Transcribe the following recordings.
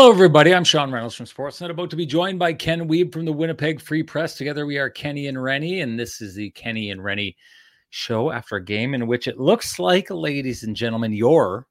Hello, everybody. I'm Sean Reynolds from Sportsnet, about to be joined by Ken Wiebe from the Winnipeg Free Press. Together, we are Kenny and Renny, and this is the Kenny and Renny show after a game in which it looks like, ladies and gentlemen, your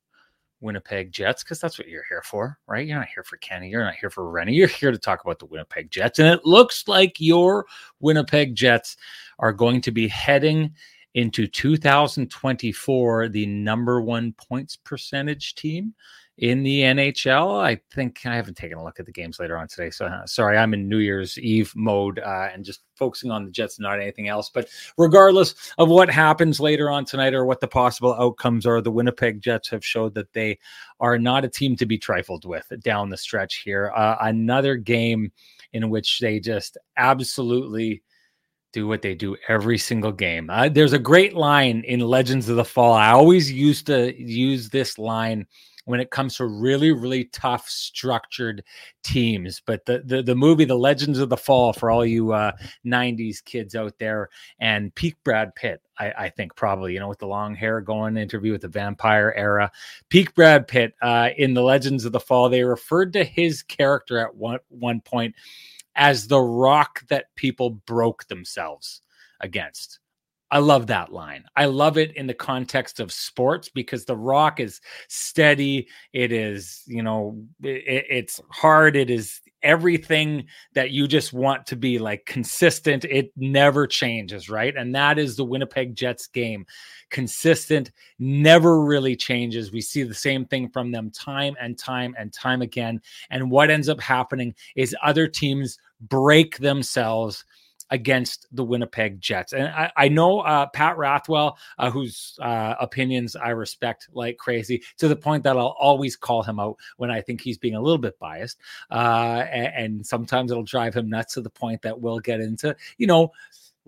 Winnipeg Jets, because that's what you're here for, right? You're not here for Kenny. You're not here for Renny. You're here to talk about the Winnipeg Jets. And it looks like your Winnipeg Jets are going to be heading into 2024 the number one points percentage team in the NHL. I think I haven't taken a look at the games later on today. So uh, sorry, I'm in New Year's Eve mode uh, and just focusing on the Jets, and not anything else. But regardless of what happens later on tonight or what the possible outcomes are, the Winnipeg Jets have showed that they are not a team to be trifled with down the stretch here. Uh, another game in which they just absolutely do what they do every single game. Uh, there's a great line in Legends of the Fall. I always used to use this line when it comes to really, really tough, structured teams. But the the, the movie, The Legends of the Fall, for all you uh, '90s kids out there, and peak Brad Pitt, I, I, think probably you know with the long hair going interview with the vampire era, peak Brad Pitt uh, in The Legends of the Fall. They referred to his character at one one point as the rock that people broke themselves against. I love that line. I love it in the context of sports because The Rock is steady. It is, you know, it, it's hard. It is everything that you just want to be like consistent. It never changes, right? And that is the Winnipeg Jets game. Consistent, never really changes. We see the same thing from them time and time and time again. And what ends up happening is other teams break themselves against the Winnipeg Jets. And I, I know uh, Pat Rathwell, uh, whose uh, opinions I respect like crazy, to the point that I'll always call him out when I think he's being a little bit biased. Uh, and, and sometimes it'll drive him nuts to the point that we'll get into, you know,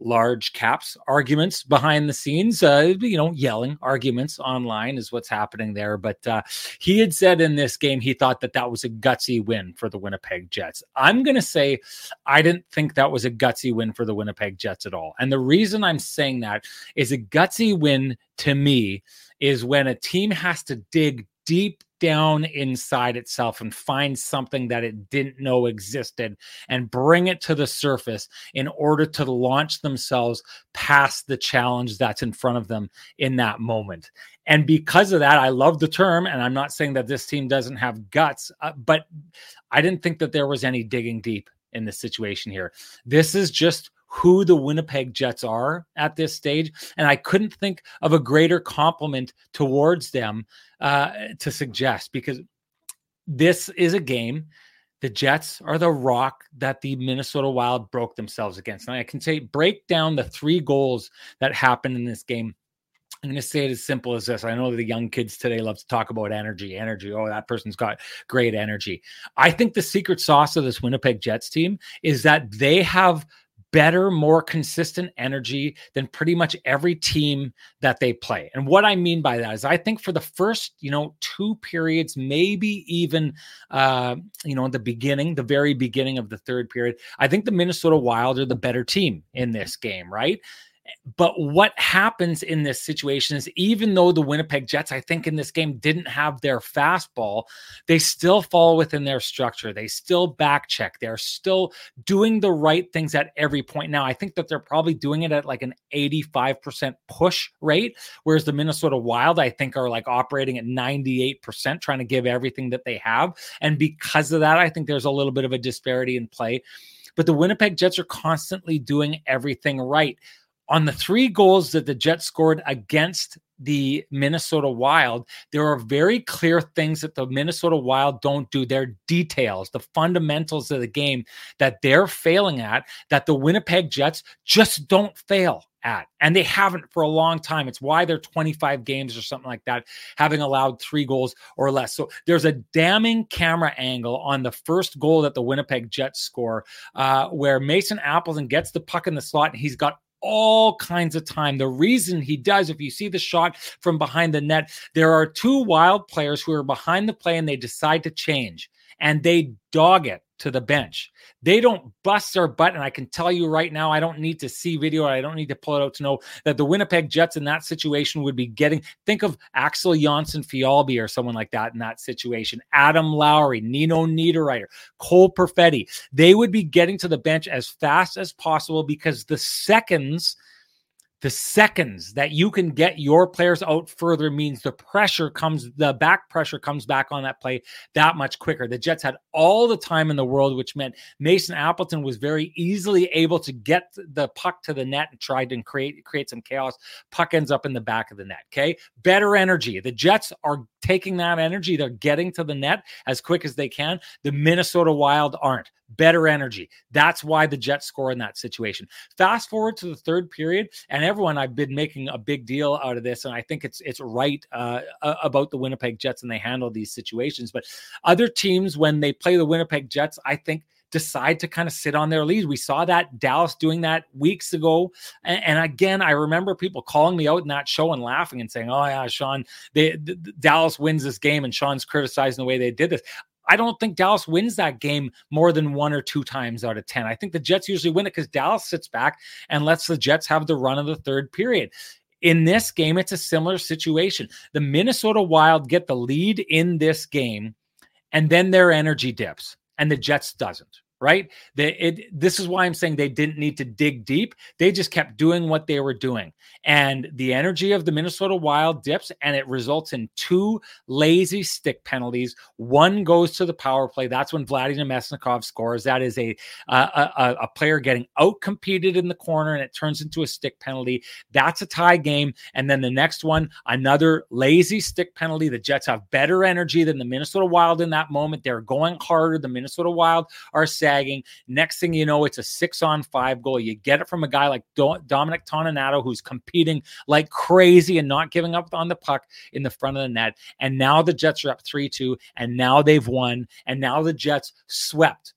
large caps arguments behind the scenes uh, you know yelling arguments online is what's happening there but uh, he had said in this game he thought that that was a gutsy win for the winnipeg jets. I'm going to say i didn't think that was a gutsy win for the winnipeg jets at all and the reason i'm saying that is a gutsy win to me is when a team has to dig deep down inside itself and find something that it didn't know existed and bring it to the surface in order to launch themselves past the challenge that's in front of them in that moment. And because of that, I love the term. And I'm not saying that this team doesn't have guts, uh, but I didn't think that there was any digging deep in this situation here. This is just who the Winnipeg Jets are at this stage. And I couldn't think of a greater compliment towards them uh, to suggest because this is a game. The Jets are the rock that the Minnesota Wild broke themselves against. And I can say, break down the three goals that happened in this game. I'm going to say it as simple as this. I know the young kids today love to talk about energy, energy. Oh, that person's got great energy. I think the secret sauce of this Winnipeg Jets team is that they have better, more consistent energy than pretty much every team that they play. And what I mean by that is I think for the first, you know, two periods, maybe even, uh, you know, the beginning, the very beginning of the third period, I think the Minnesota Wild are the better team in this game, right? But what happens in this situation is even though the Winnipeg Jets, I think in this game didn't have their fastball, they still fall within their structure. They still back check. They're still doing the right things at every point. Now, I think that they're probably doing it at like an 85% push rate, whereas the Minnesota Wild, I think, are like operating at 98%, trying to give everything that they have. And because of that, I think there's a little bit of a disparity in play. But the Winnipeg Jets are constantly doing everything right on the three goals that the Jets scored against the Minnesota Wild, there are very clear things that the Minnesota Wild don't do. Their details, the fundamentals of the game that they're failing at, that the Winnipeg Jets just don't fail at. And they haven't for a long time. It's why they're 25 games or something like that, having allowed three goals or less. So there's a damning camera angle on the first goal that the Winnipeg Jets score, uh, where Mason Appleton gets the puck in the slot and he's got all kinds of time. The reason he does, if you see the shot from behind the net, there are two wild players who are behind the play and they decide to change and they dog it to the bench. They don't bust their butt. And I can tell you right now, I don't need to see video. I don't need to pull it out to know that the Winnipeg Jets in that situation would be getting, think of Axel Jonsson Fjallby or someone like that in that situation. Adam Lowry, Nino Niederreiter, Cole Perfetti. They would be getting to the bench as fast as possible because the seconds – the seconds that you can get your players out further means the pressure comes, the back pressure comes back on that play that much quicker. The Jets had all the time in the world, which meant Mason Appleton was very easily able to get the puck to the net and tried to create create some chaos. Puck ends up in the back of the net. Okay, better energy. The Jets are taking that energy; they're getting to the net as quick as they can. The Minnesota Wild aren't better energy. That's why the Jets score in that situation. Fast forward to the third period, and everyone I've been making a big deal out of this, and I think it's it's right uh, about the Winnipeg Jets and they handle these situations. But other teams, when they play the Winnipeg Jets, I think decide to kind of sit on their lead. We saw that Dallas doing that weeks ago. And, and, again, I remember people calling me out in that show and laughing and saying, "Oh yeah, Sean, they, the, Dallas wins this game," and Sean's criticizing the way they did this. I don't think Dallas wins that game more than one or two times out of 10. I think the Jets usually win it because Dallas sits back and lets the Jets have the run of the third period. In this game, it's a similar situation. The Minnesota Wild get the lead in this game, and then their energy dips, and the Jets doesn't right? They, it, this is why I'm saying they didn't need to dig deep. They just kept doing what they were doing. And the energy of the Minnesota Wild dips, and it results in two lazy stick penalties. One goes to the power play. That's when Vladimir Namestnikov scores. That is a, a, a, a player getting out competed in the corner, and it turns into a stick penalty. That's a tie game. And then the next one, another lazy stick penalty. The Jets have better energy than the Minnesota Wild in that moment. They're going harder. The Minnesota Wild are set Next thing you know, it's a six on five goal. You get it from a guy like Do- Dominic Toninato, who's competing like crazy and not giving up on the puck in the front of the net. And now the Jets are up 3 2, and now they've won. And now the Jets swept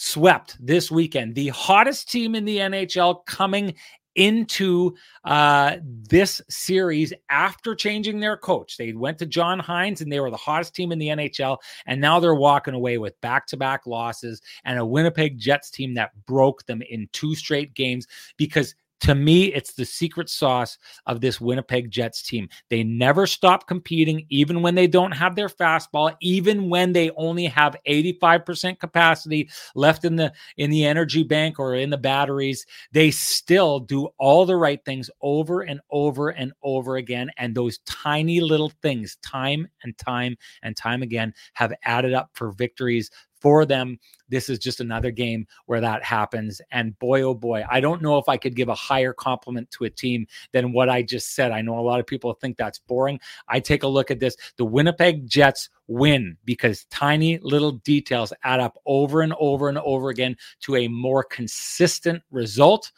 swept this weekend. The hottest team in the NHL coming into uh, this series after changing their coach. They went to John Hynes and they were the hottest team in the NHL. And now they're walking away with back to back losses and a Winnipeg Jets team that broke them in two straight games because to me, it's the secret sauce of this Winnipeg Jets team. They never stop competing, even when they don't have their fastball, even when they only have 85% capacity left in the in the energy bank or in the batteries. They still do all the right things over and over and over again. And those tiny little things, time and time and time again, have added up for victories for them. This is just another game where that happens. And boy, oh boy, I don't know if I could give a higher compliment to a team than what I just said. I know a lot of people think that's boring. I take a look at this. The Winnipeg Jets win because tiny little details add up over and over and over again to a more consistent result.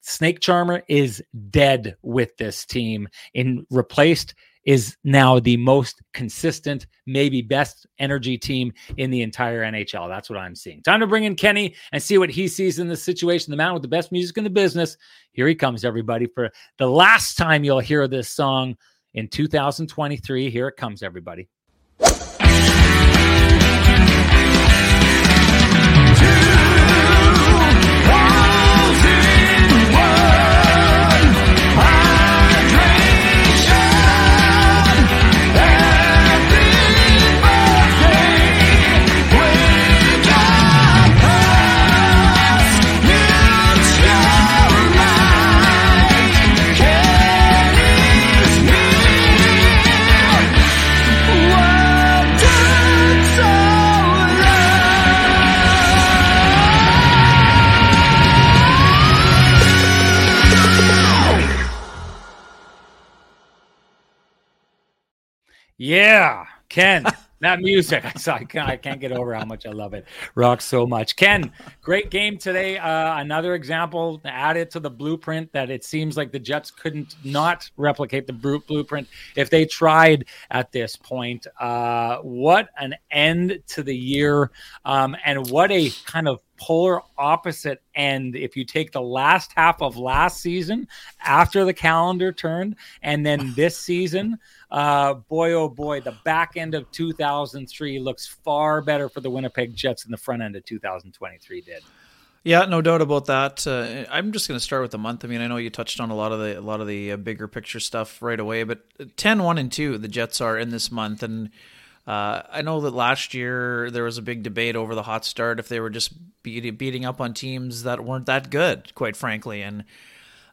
Snake Charmer is dead with this team in replaced is now the most consistent, maybe best energy team in the entire NHL. That's what I'm seeing. Time to bring in Kenny and see what he sees in this situation. The man with the best music in the business. Here he comes, everybody, for the last time you'll hear this song in 2023. Here it comes, everybody. Yeah, Ken. that music, I, can't, I can't get over how much I love it. Rocks so much. Ken, great game today. Uh, another example added to the blueprint that it seems like the Jets couldn't not replicate the blueprint if they tried at this point. Uh, what an end to the year, um, and what a kind of polar opposite end if you take the last half of last season after the calendar turned and then this season uh boy oh boy the back end of 2003 looks far better for the winnipeg jets than the front end of 2023 did yeah, no doubt about that. Uh, I'm just going to start with the month. I mean, I know you touched on a lot of the a lot of the uh, bigger picture stuff right away, but 10 1 and 2 the Jets are in this month and uh, I know that last year there was a big debate over the hot start if they were just beat, beating up on teams that weren't that good, quite frankly. And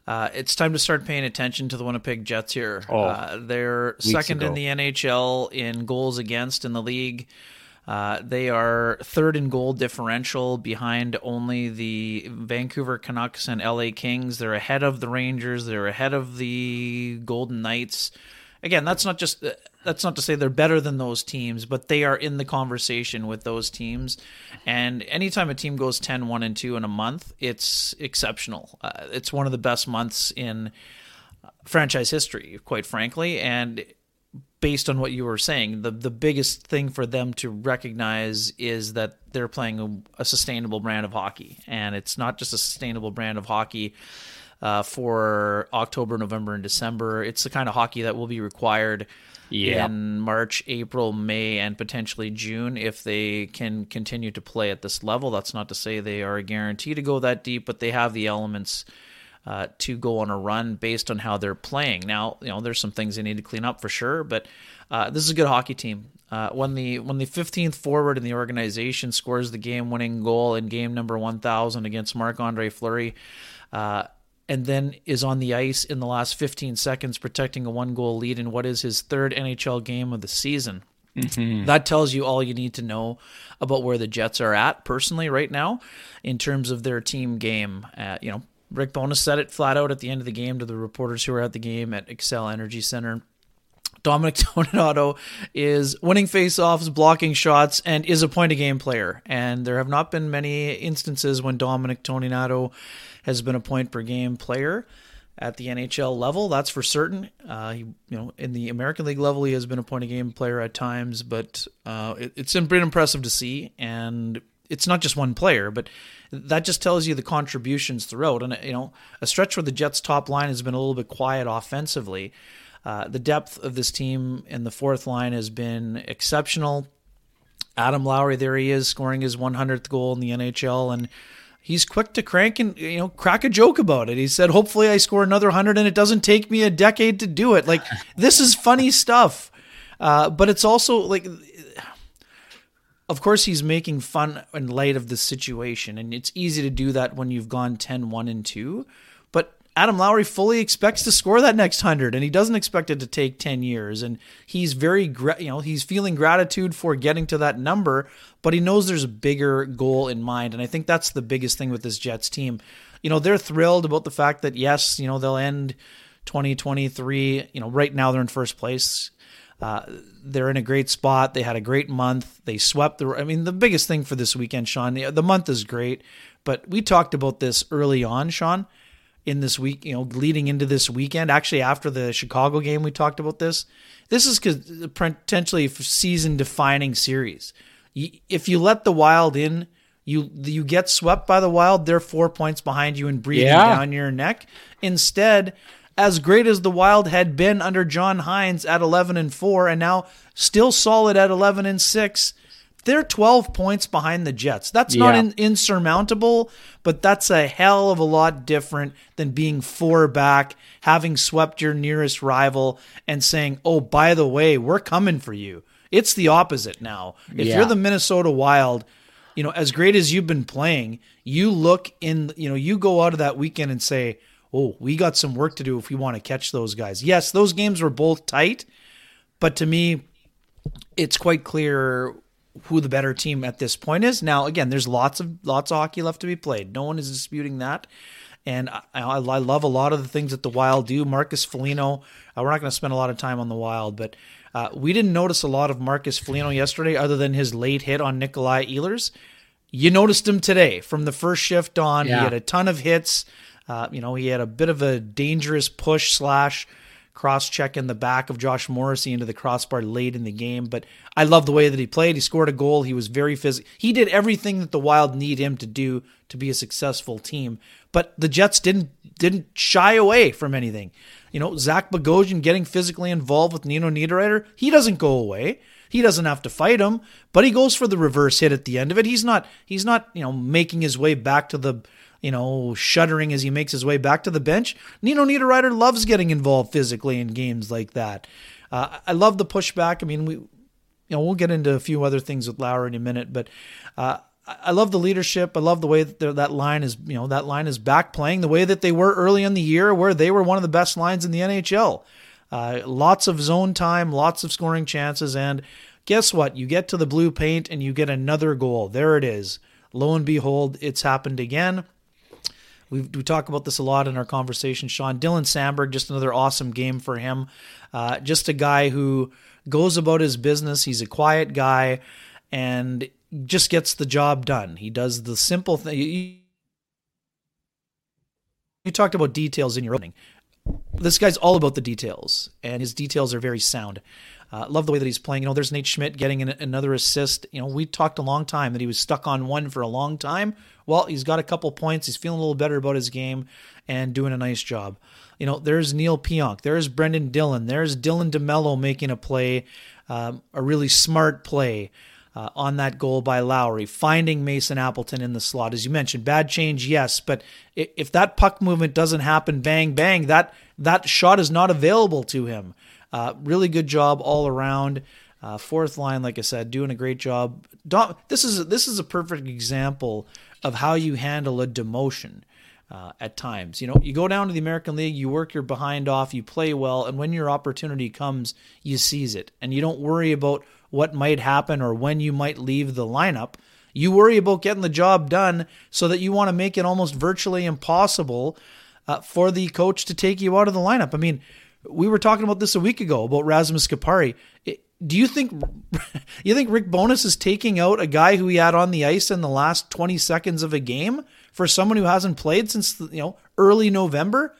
uh, it's time to start paying attention to the Winnipeg Jets here. Oh, uh, they're second ago. in the NHL in goals against in the league. Uh, they are third in goal differential behind only the Vancouver Canucks and LA Kings. They're ahead of the Rangers. They're ahead of the Golden Knights. Again, that's not just that's not to say they're better than those teams, but they are in the conversation with those teams. And anytime a team goes 10 1 and 2 in a month, it's exceptional. Uh, it's one of the best months in franchise history, quite frankly. And based on what you were saying, the, the biggest thing for them to recognize is that they're playing a, a sustainable brand of hockey. And it's not just a sustainable brand of hockey. Uh, for October, November, and December. It's the kind of hockey that will be required yeah. in March, April, May, and potentially June if they can continue to play at this level. That's not to say they are a guarantee to go that deep, but they have the elements uh, to go on a run based on how they're playing. Now, you know, there's some things they need to clean up for sure, but uh, this is a good hockey team. Uh, when the when the 15th forward in the organization scores the game-winning goal in game number 1,000 against Marc Andre Fleury, uh, and then is on the ice in the last 15 seconds protecting a one goal lead in what is his third NHL game of the season. Mm-hmm. That tells you all you need to know about where the Jets are at personally right now in terms of their team game. Uh, you know, Rick Bowness said it flat out at the end of the game to the reporters who were at the game at Xcel Energy Center. Dominic Toninato is winning faceoffs, blocking shots, and is a point of game player. And there have not been many instances when Dominic Toninato has been a point per game player at the NHL level. That's for certain. Uh, he, you know, in the American League level, he has been a point of game player at times, but uh, it, it's been pretty impressive to see. And it's not just one player, but that just tells you the contributions throughout. And you know, a stretch where the Jets' top line has been a little bit quiet offensively. Uh, the depth of this team in the fourth line has been exceptional. Adam Lowry, there he is, scoring his 100th goal in the NHL, and he's quick to crank and you know crack a joke about it. He said, "Hopefully, I score another hundred, and it doesn't take me a decade to do it." Like this is funny stuff, uh, but it's also like, of course, he's making fun and light of the situation, and it's easy to do that when you've gone 10-1 and two. Adam Lowry fully expects to score that next 100 and he doesn't expect it to take 10 years and he's very you know he's feeling gratitude for getting to that number but he knows there's a bigger goal in mind and I think that's the biggest thing with this Jets team. You know, they're thrilled about the fact that yes, you know, they'll end 2023, you know, right now they're in first place. Uh, they're in a great spot. They had a great month. They swept the. I mean, the biggest thing for this weekend, Sean. The, the month is great, but we talked about this early on, Sean in this week, you know, leading into this weekend. Actually, after the Chicago game, we talked about this. This is potentially a season defining series. If you let the Wild in, you you get swept by the Wild. They're four points behind you and breathing yeah. down your neck. Instead, as great as the Wild had been under John Hynes at eleven and four, and now still solid at eleven and six they're 12 points behind the Jets. That's yeah. not in, insurmountable, but that's a hell of a lot different than being four back, having swept your nearest rival, and saying, oh, by the way, we're coming for you. It's the opposite now. If yeah. you're the Minnesota Wild, you know, as great as you've been playing, you look in, you know, you go out of that weekend and say, oh, we got some work to do if we want to catch those guys. Yes, those games were both tight, but to me, it's quite clear who the better team at this point is. Now, again, there's lots of lots of hockey left to be played. No one is disputing that. And I, I, I love a lot of the things that the Wild do. Marcus Foligno, uh, we're not going to spend a lot of time on the Wild, but uh, we didn't notice a lot of Marcus Foligno yesterday other than his late hit on Nikolai Ehlers. You noticed him today from the first shift on. Yeah. He had a ton of hits. Uh, you know, he had a bit of a dangerous push slash cross check in the back of Josh Morrissey into the crossbar late in the game. But I love the way that he played. He scored a goal. He was very physical. He did everything that the Wild need him to do to be a successful team. But the Jets didn't didn't shy away from anything. You know, Zach Bogosian getting physically involved with Nino Niederreiter, he doesn't go away. He doesn't have to fight him, but he goes for the reverse hit at the end of it. He's not he's not, you know, making his way back to the you know, shuddering as he makes his way back to the bench. Nino Niederreiter loves getting involved physically in games like that. Uh, I love the pushback. I mean, we, you know, we'll get into a few other things with Lowry in a minute, but uh, I love the leadership. I love the way that that line is, you know, that line is back playing the way that they were early in the year, where they were one of the best lines in the NHL. Uh, lots of zone time, lots of scoring chances, and guess what? You get to the blue paint and you get another goal. There it is. Lo and behold, it's happened again. We we talk about this a lot in our conversation, Sean. Dylan Samberg, just another awesome game for him. Uh, just a guy who goes about his business. He's a quiet guy and just gets the job done. He does the simple thing. You, you talked about details in your opening this guy's all about the details, and his details are very sound. Uh, love the way that he's playing. You know, there's Nate Schmidt getting an, another assist. You know, we talked a long time that he was stuck on one for a long time. Well, he's got a couple points. He's feeling a little better about his game and doing a nice job. You know, there's Neal Pionk. There's Brendan Dillon. There's Dylan DeMelo making a play, um, a really smart play uh, on that goal by Lowry, finding Mason Appleton in the slot. As you mentioned, bad change, yes, but if that puck movement doesn't happen, bang bang, that that shot is not available to him. Uh, really good job all around. Uh, fourth line, like I said, doing a great job. Dom, this is this is a perfect example of how you handle a demotion. Uh, at times. You know, you go down to the American League, you work your behind off, you play well, and when your opportunity comes, you seize it. And you don't worry about what might happen or when you might leave the lineup. You worry about getting the job done so that you want to make it almost virtually impossible uh, for the coach to take you out of the lineup. I mean, we were talking about this a week ago about Rasmus Kupari. Do you think you think Rick Bowness is taking out a guy who he had on the ice in the last 20 seconds of a game for someone who hasn't played since you know early November?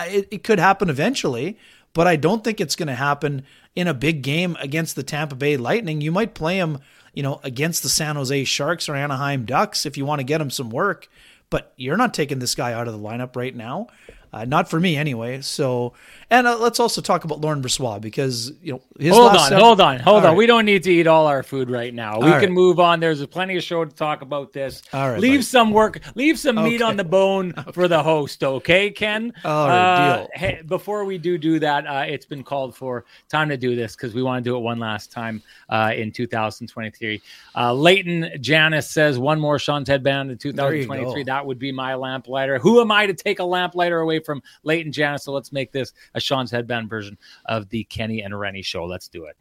It, it could happen eventually, but I don't think it's going to happen in a big game against the Tampa Bay Lightning. You might play him, you know, against the San Jose Sharks or Anaheim Ducks if you want to get him some work, but you're not taking this guy out of the lineup right now. Uh, not for me anyway. So, and uh, let's also talk about Laurent Brossoit because you know his hold on, hold on, hold on. Right. We don't need to eat all our food right now. We all can right. move on. There's plenty of show to talk about this. All right, leave buddy. some work, leave some okay. meat on the bone okay. for the host. Okay, Ken. All right, uh, deal. Hey, before we do do that, uh, it's been called for time to do this because we want to do it one last time uh, in 2023. Uh, Leighton Janice says one more Sean's headband in 2023. That would be my lamplighter. Who am I to take a lamplighter away? from Leighton Janice. So let's make this a Sean's headband version of the Kenny and Renny show. Let's do it.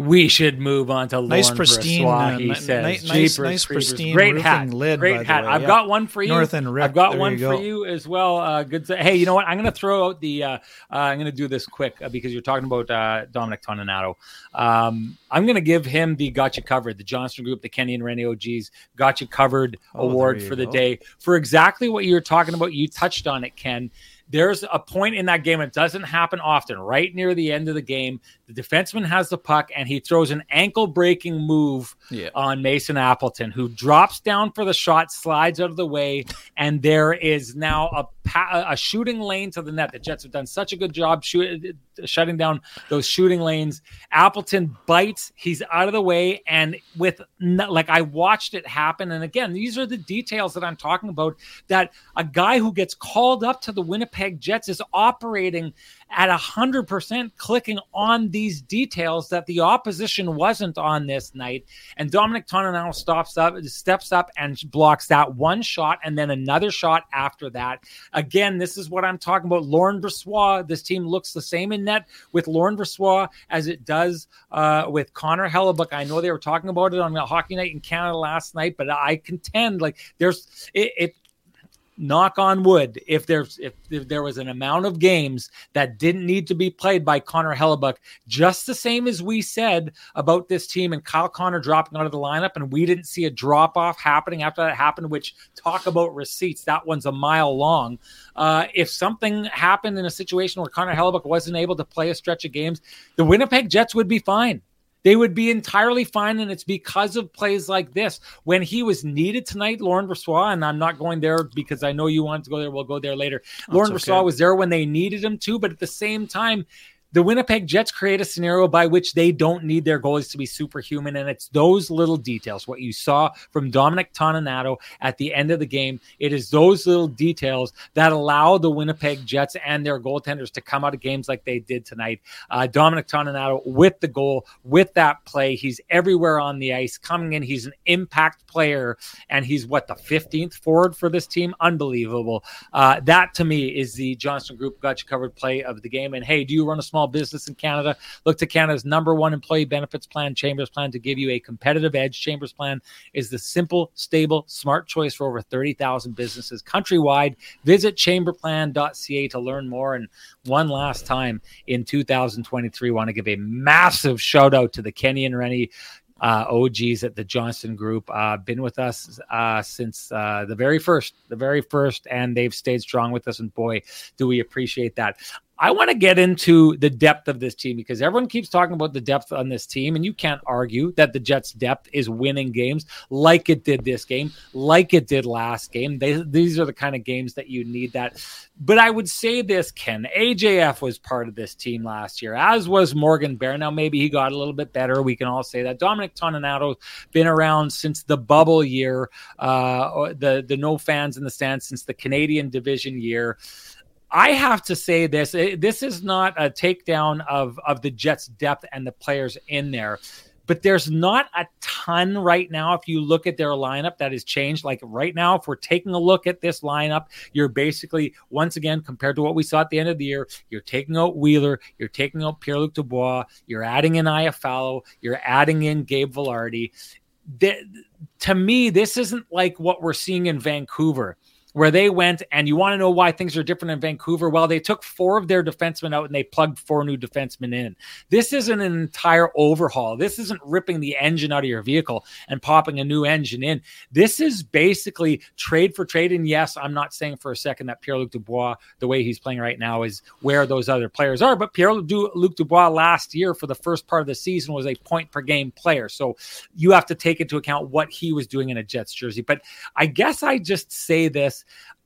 We should move on to nice pristine, uh, he says. Nice, nice, pristine, great hat, lid, great hat. I've yeah. got one for you. North and Rick, I've got one you for you as well. Uh, good. To, hey, you know what? I'm going to throw out the. Uh, uh, I'm going to do this quick uh, because you're talking about uh, Dominic Toninato. Um, I'm going to give him the gotcha Covered," the Johnston Group, the Kenny and Renny OGs gotcha Covered" oh, award for go. the day for exactly what you're talking about. You touched on it, Ken there's a point in that game, it doesn't happen often, right near the end of the game. The defenseman has the puck and he throws an ankle breaking move yeah. on Mason Appleton, who drops down for the shot, slides out of the way, and there is now a a shooting lane to the net. The Jets have done such a good job shoot, shutting down those shooting lanes. Appleton bites, he's out of the way, and with like I watched it happen. And again, these are the details that I'm talking about. That a guy who gets called up to the Winnipeg Jets is operating at 100% clicking on these details that the opposition wasn't on this night. And Dominic Toninato stops up, steps up and blocks that one shot and then another shot after that. Again, this is what I'm talking about. Laurent Brossoit, this team looks the same in net with Laurent Brossoit as it does uh, with Connor Hellebuyck. I know they were talking about it on Hockey Night in Canada last night, but I contend like there's it, it knock on wood, if there's if, if, there was an amount of games that didn't need to be played by Connor Hellebuyck, just the same as we said about this team and Kyle Connor dropping out of the lineup, and we didn't see a drop off happening after that happened. Which talk about receipts, that one's a mile long. Uh, if something happened in a situation where Connor Hellebuyck wasn't able to play a stretch of games, the Winnipeg Jets would be fine they would be entirely fine. And it's because of plays like this. When he was needed tonight, Laurent Brossoit, and I'm not going there because I know you wanted to go there. We'll go there later. Oh, That's Laurent okay. Brossoit was there when they needed him to, but at the same time, the Winnipeg Jets create a scenario by which they don't need their goalies to be superhuman. And it's those little details, what you saw from Dominic Toninato at the end of the game. It is those little details that allow the Winnipeg Jets and their goaltenders to come out of games like they did tonight. Uh, Dominic Toninato with the goal, with that play. He's everywhere on the ice coming in. He's an impact player, and he's what, the 15th forward for this team? Unbelievable. Uh, that to me is the Johnston Group got you covered play of the game. And hey, do you run a small small business in Canada. Look to Canada's number one employee benefits plan, Chambers Plan, to give you a competitive edge. Chambers Plan is the simple, stable, smart choice for over 30,000 businesses countrywide. Visit chamberplan.ca to learn more. And one last time in 2023, want to give a massive shout out to the Kenny and Renny uh, OGs at the Johnston Group. Uh, been with us uh, since uh, the very first, the very first, and they've stayed strong with us. And boy, do we appreciate that. I want to get into the depth of this team because everyone keeps talking about the depth on this team, and you can't argue that the Jets' depth is winning games like it did this game, like it did last game. They, these are the kind of games that you need that. But I would say this, Ken AJF was part of this team last year, as was Morgan Bear. Now, maybe he got a little bit better. We can all say that. Dominic Toninato been around since the bubble year, uh, the, the no fans in the stands since the Canadian division year. I have to say this. Eh, this is not a takedown of of the Jets' depth and the players in there, but there's not a ton right now. If you look at their lineup, that has changed. Like right now, if we're taking a look at this lineup, you're basically once again compared to what we saw at the end of the year, you're taking out Wheeler, you're taking out Pierre Luc Dubois, you're adding in Iafallo, you're adding in Gabe Vilardi. The, to me, this isn't like what we're seeing in Vancouver where they went and you want to know why things are different in Vancouver. Well, they took four of their defensemen out and they plugged four new defensemen in. This isn't an entire overhaul. This isn't ripping the engine out of your vehicle and popping a new engine in. This is basically trade for trade. And yes, I'm not saying for a second that Pierre Luc Dubois, the way he's playing right now, is where those other players are. But Pierre Luc Dubois last year for the first part of the season was a point per game player. So you have to take into account what he was doing in a Jets jersey. But I guess I just say this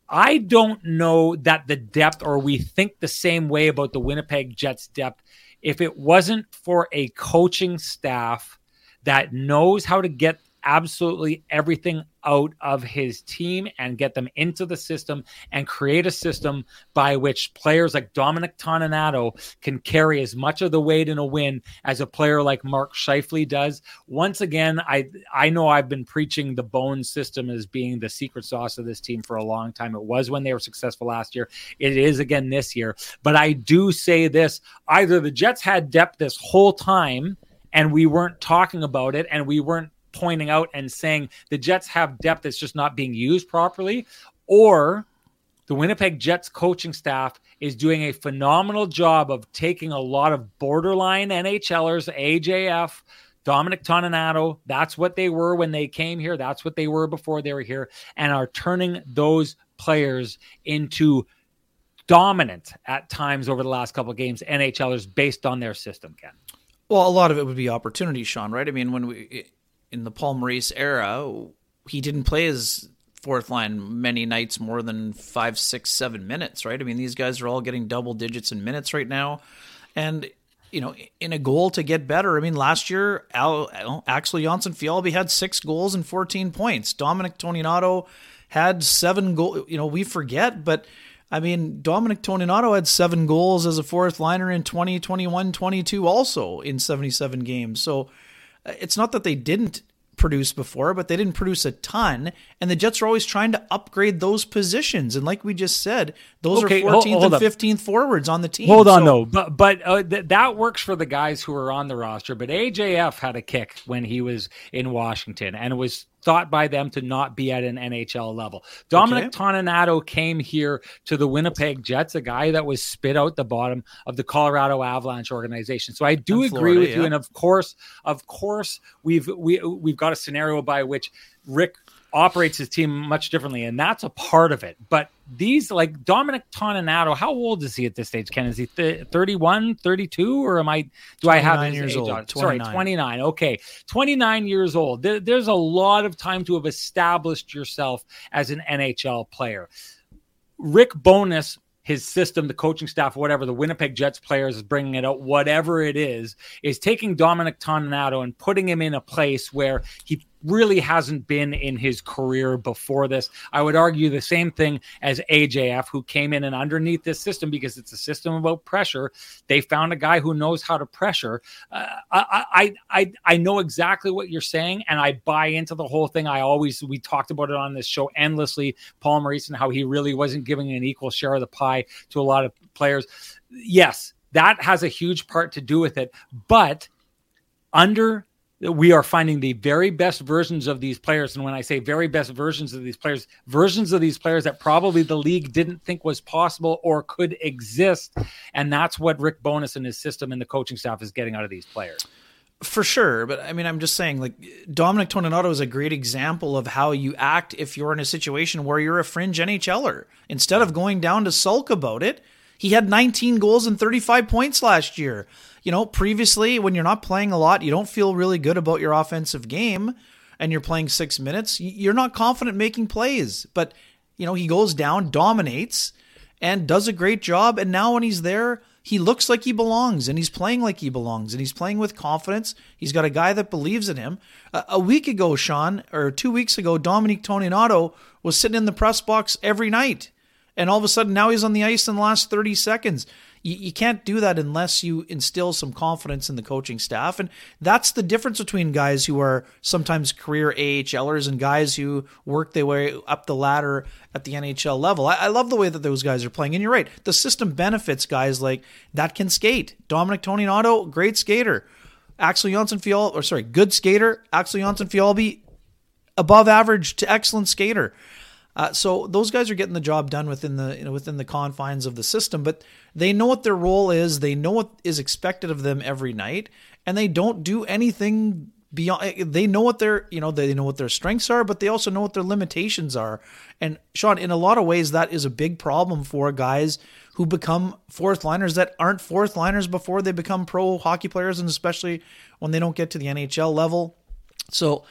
I don't know that the depth, or we think the same way about the Winnipeg Jets depth, if it wasn't for a coaching staff that knows how to get absolutely everything out of his team and get them into the system and create a system by which players like Dominic Toninato can carry as much of the weight in a win as a player like Mark Scheifele does. Once again, I I know I've been preaching the Bowness system as being the secret sauce of this team for a long time. It was when they were successful last year. It is again this year. But I do say this either the Jets had depth this whole time and we weren't talking about it and we weren't pointing out and saying the Jets have depth that's just not being used properly, or the Winnipeg Jets coaching staff is doing a phenomenal job of taking a lot of borderline NHLers, AJF, Dominic Toninato, that's what they were when they came here. That's what they were before they were here, and are turning those players into dominant at times over the last couple of games NHLers based on their system, Ken. Well, a lot of it would be opportunity, Sean, right? I mean, when we in the Paul Maurice era, he didn't play his fourth line many nights more than five, six, seven minutes, right? I mean, these guys are all getting double digits in minutes right now. And, you know, in a goal to get better, I mean, last year, Al, Axel Jonsson-Fjallby had six goals and 14 points. Dominic Toninato had seven goals. You know, we forget, but I mean, Dominic Toninato had seven goals as a fourth liner in 2021 22 also in 77 games. So it's not that they didn't produce before, but they didn't produce a ton. And the Jets are always trying to upgrade those positions. And like we just said, those okay, are 14th hold, hold and 15th forwards on the team. Hold on, so, though. But, but uh, th- that works for the guys who are on the roster. But AJF had a kick when he was in Washington and it was thought by them to not be at an NHL level. Dominic okay. Toninato came here to the Winnipeg Jets, a guy that was spit out the bottom of the Colorado Avalanche organization. So I do agree Florida, with yeah. you, and of course, of course, we've we we've got a scenario by which Rick operates his team much differently, and that's a part of it. But these, like Dominic Toninato, how old is he at this stage, Ken? Is he th- 31, 32, or am I, do I have his years age old? On? Sorry, 29. Okay. 29 years old. There, there's a lot of time to have established yourself as an NHL player. Rick Bowness his system, the coaching staff, whatever, the Winnipeg Jets players is bringing it out, whatever it is, is taking Dominic Toninato and putting him in a place where he really hasn't been in his career before this. I would argue the same thing as AJF, who came in and underneath this system because it's a system about pressure. They found a guy who knows how to pressure. Uh, I, I, I, I know exactly what you're saying, and I buy into the whole thing. I always we talked about it on this show endlessly. Paul Maurice and how he really wasn't giving an equal share of the pie to a lot of players. Yes, that has a huge part to do with it, but under we are finding the very best versions of these players. And when I say very best versions of these players, versions of these players that probably the league didn't think was possible or could exist. And that's what Rick Bowness and his system and the coaching staff is getting out of these players. For sure. But I mean, I'm just saying, like, Dominic Toninato is a great example of how you act if you're in a situation where you're a fringe NHLer. Instead of going down to sulk about it, he had 19 goals and 35 points last year you know, previously when you're not playing a lot, you don't feel really good about your offensive game and you're playing six minutes, you're not confident making plays. But, you know, he goes down, dominates, and does a great job. And now when he's there, he looks like he belongs and he's playing like he belongs and he's playing with confidence. He's got a guy that believes in him. a week ago, Sean, or two weeks ago, Dominic Toninato was sitting in the press box every night. And all of a sudden, now he's on the ice in the last 30 seconds you, you can't do that unless you instill some confidence in the coaching staff. And that's the difference between guys who are sometimes career AHLers and guys who work their way up the ladder at the NHL level. I, I love the way that those guys are playing. And you're right, the system benefits guys like that can skate. Dominic Toninato, great skater. Axel Jonsson Fial, or sorry, good skater. Axel Jonsson Fjällby, above average to excellent skater. Uh, so those guys are getting the job done within the you know, within the confines of the system, but they know what their role is. They know what is expected of them every night, and they don't do anything beyond. They know what their you know they know what their strengths are, but they also know what their limitations are. And Sean, in a lot of ways, that is a big problem for guys who become fourth liners that aren't fourth liners before they become pro hockey players, and especially when they don't get to the NHL level. So,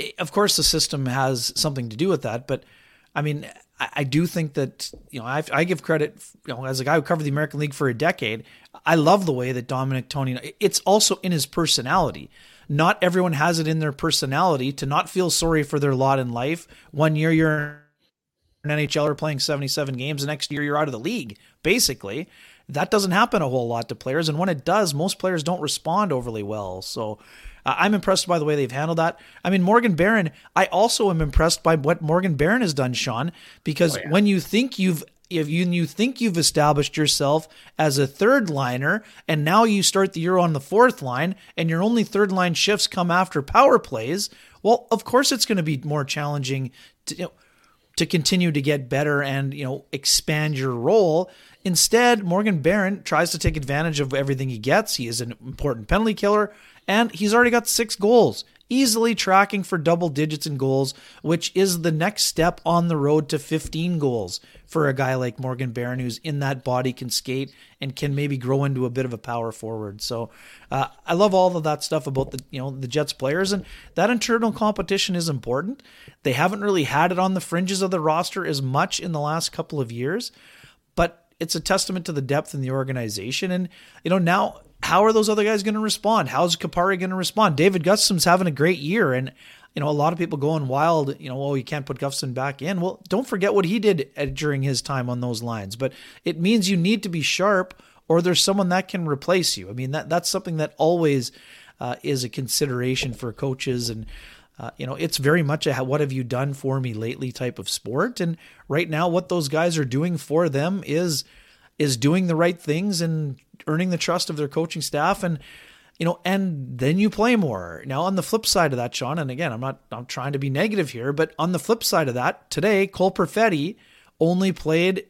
eh, of course, the system has something to do with that, but I mean, I, I do think that you know I, I, give credit you know as a guy who covered the American League for a decade. I love the way that Dominic Tony. It's also in his personality. Not everyone has it in their personality to not feel sorry for their lot in life. One year you're an NHL NHLer playing 77 games, the next year you're out of the league. Basically, that doesn't happen a whole lot to players, and when it does, most players don't respond overly well. So uh, I'm impressed by the way they've handled that. I mean, Morgan Barron, I also am impressed by what Morgan Barron has done, Sean, because oh, yeah. when you think you've if you, you think you've established yourself as a third liner and now you start the year on the fourth line and your only third line shifts come after power plays, well, of course it's going to be more challenging to, you know, to continue to get better and you know expand your role. Instead, Morgan Barron tries to take advantage of everything he gets. He is an important penalty killer and he's already got six goals, easily tracking for double digits in goals, which is the next step on the road to 15 goals for a guy like Morgan Barron, who's in that body, can skate, and can maybe grow into a bit of a power forward. So uh, I love all of that stuff about the you know the Jets players, and that internal competition is important. They haven't really had it on the fringes of the roster as much in the last couple of years, but it's a testament to the depth in the organization. And you know now how are those other guys going to respond? How's Kupari going to respond? David Gustafsson's having a great year, and you know, a lot of people going wild, you know, oh, you can't put Gustafsson back in. Well, don't forget what he did during his time on those lines. But it means you need to be sharp or there's someone that can replace you. I mean, that that's something that always uh, is a consideration for coaches. And, uh, you know, it's very much a what have you done for me lately type of sport. And right now, what those guys are doing for them is is doing the right things and earning the trust of their coaching staff and you know, and then you play more. Now, on the flip side of that, Sean, and again, I'm not I'm trying to be negative here, but on the flip side of that, today Cole Perfetti only played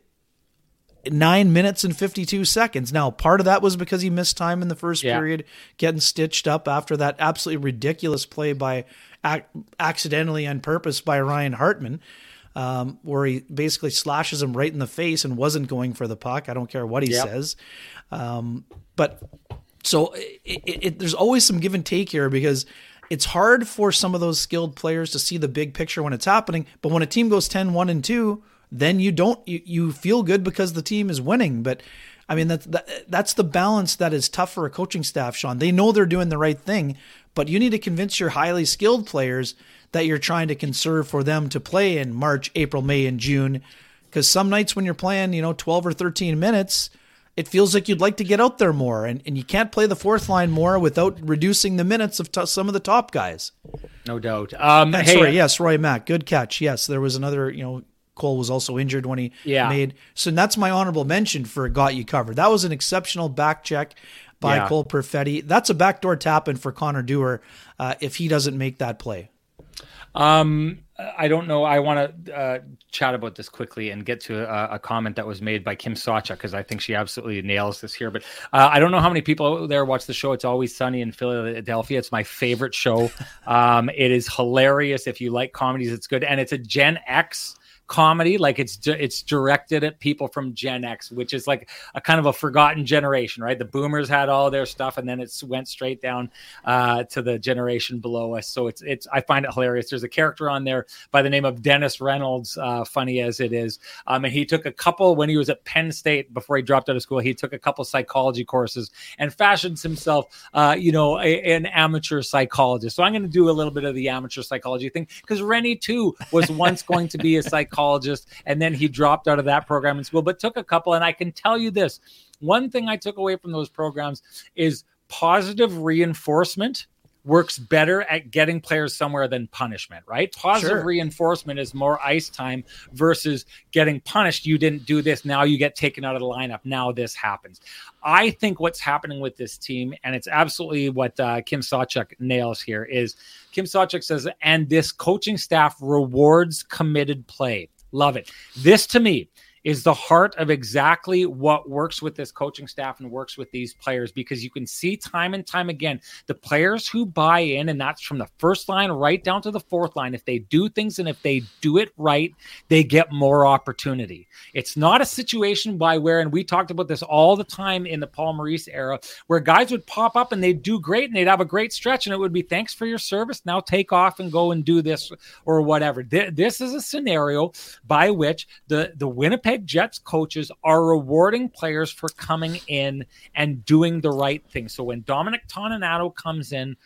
nine minutes and 52 seconds. Now, part of that was because he missed time in the first yeah. period, getting stitched up after that absolutely ridiculous play by ac- accidentally on purpose by Ryan Hartman. Um, where he basically slashes him right in the face and wasn't going for the puck. I don't care what he yep. says. Um, but so it, it, it, there's always some give and take here because it's hard for some of those skilled players to see the big picture when it's happening. But when a team goes 10 1 and 2, then you don't, you, you feel good because the team is winning. But I mean, that's, that, that's the balance that is tough for a coaching staff, Sean. They know they're doing the right thing, but you need to convince your highly skilled players that you're trying to conserve for them to play in March, April, May, and June. Because some nights when you're playing, you know, 12 or 13 minutes, it feels like you'd like to get out there more, and, and you can't play the fourth line more without reducing the minutes of t- some of the top guys. No doubt. Um, hey, sorry, yes, Roy Mack, good catch. Yes, there was another. You know, Cole was also injured when he yeah. made. So that's my honorable mention for got you covered. That was an exceptional back check by yeah. Cole Perfetti. That's a backdoor tap in for Connor Dewar uh, if he doesn't make that play. Um, I don't know. I want to uh, chat about this quickly and get to a, a comment that was made by Kim Sawchuk because I think she absolutely nails this here. But uh, I don't know how many people out there watch the show. It's always sunny in Philadelphia. It's my favorite show. Um, it is hilarious. If you like comedies, it's good, and it's a Gen X comedy like it's it's directed at people from gen x which is like a kind of a forgotten generation right? The boomers had all their stuff and then it went straight down uh, to the generation below us. So it's it's i find it hilarious. There's a character on there by the name of dennis reynolds uh, funny as it is. Um, and he took a couple when he was at penn state before he dropped out of school he took a couple psychology courses and fashions himself uh, you know a, an amateur psychologist. So i'm going to do a little bit of the amateur psychology thing because rennie too was once going to be a psychologist psychologist, and then he dropped out of that program in school, but took a couple. And I can tell you this one thing I took away from those programs is positive reinforcement works better at getting players somewhere than punishment, right? Positive sure. reinforcement is more ice time versus getting punished. You didn't do this. Now you get taken out of the lineup. Now this happens. I think what's happening with this team, and it's absolutely what uh, Kim Sawchuk nails here, is Kim Sawchuk says, and this coaching staff rewards committed play. Love it. This to me is the heart of exactly what works with this coaching staff and works with these players because you can see time and time again the players who buy in, and that's from the first line right down to the fourth line. If they do things and if they do it right, they get more opportunity. It's not a situation by where, and we talked about this all the time in the Paul Maurice era, where guys would pop up and they'd do great and they'd have a great stretch, and it would be thanks for your service. Now take off and go and do this or whatever. This is a scenario by which the the Winnipeg Winnipeg Jets coaches are rewarding players for coming in and doing the right thing. So when Dominic Toninato comes in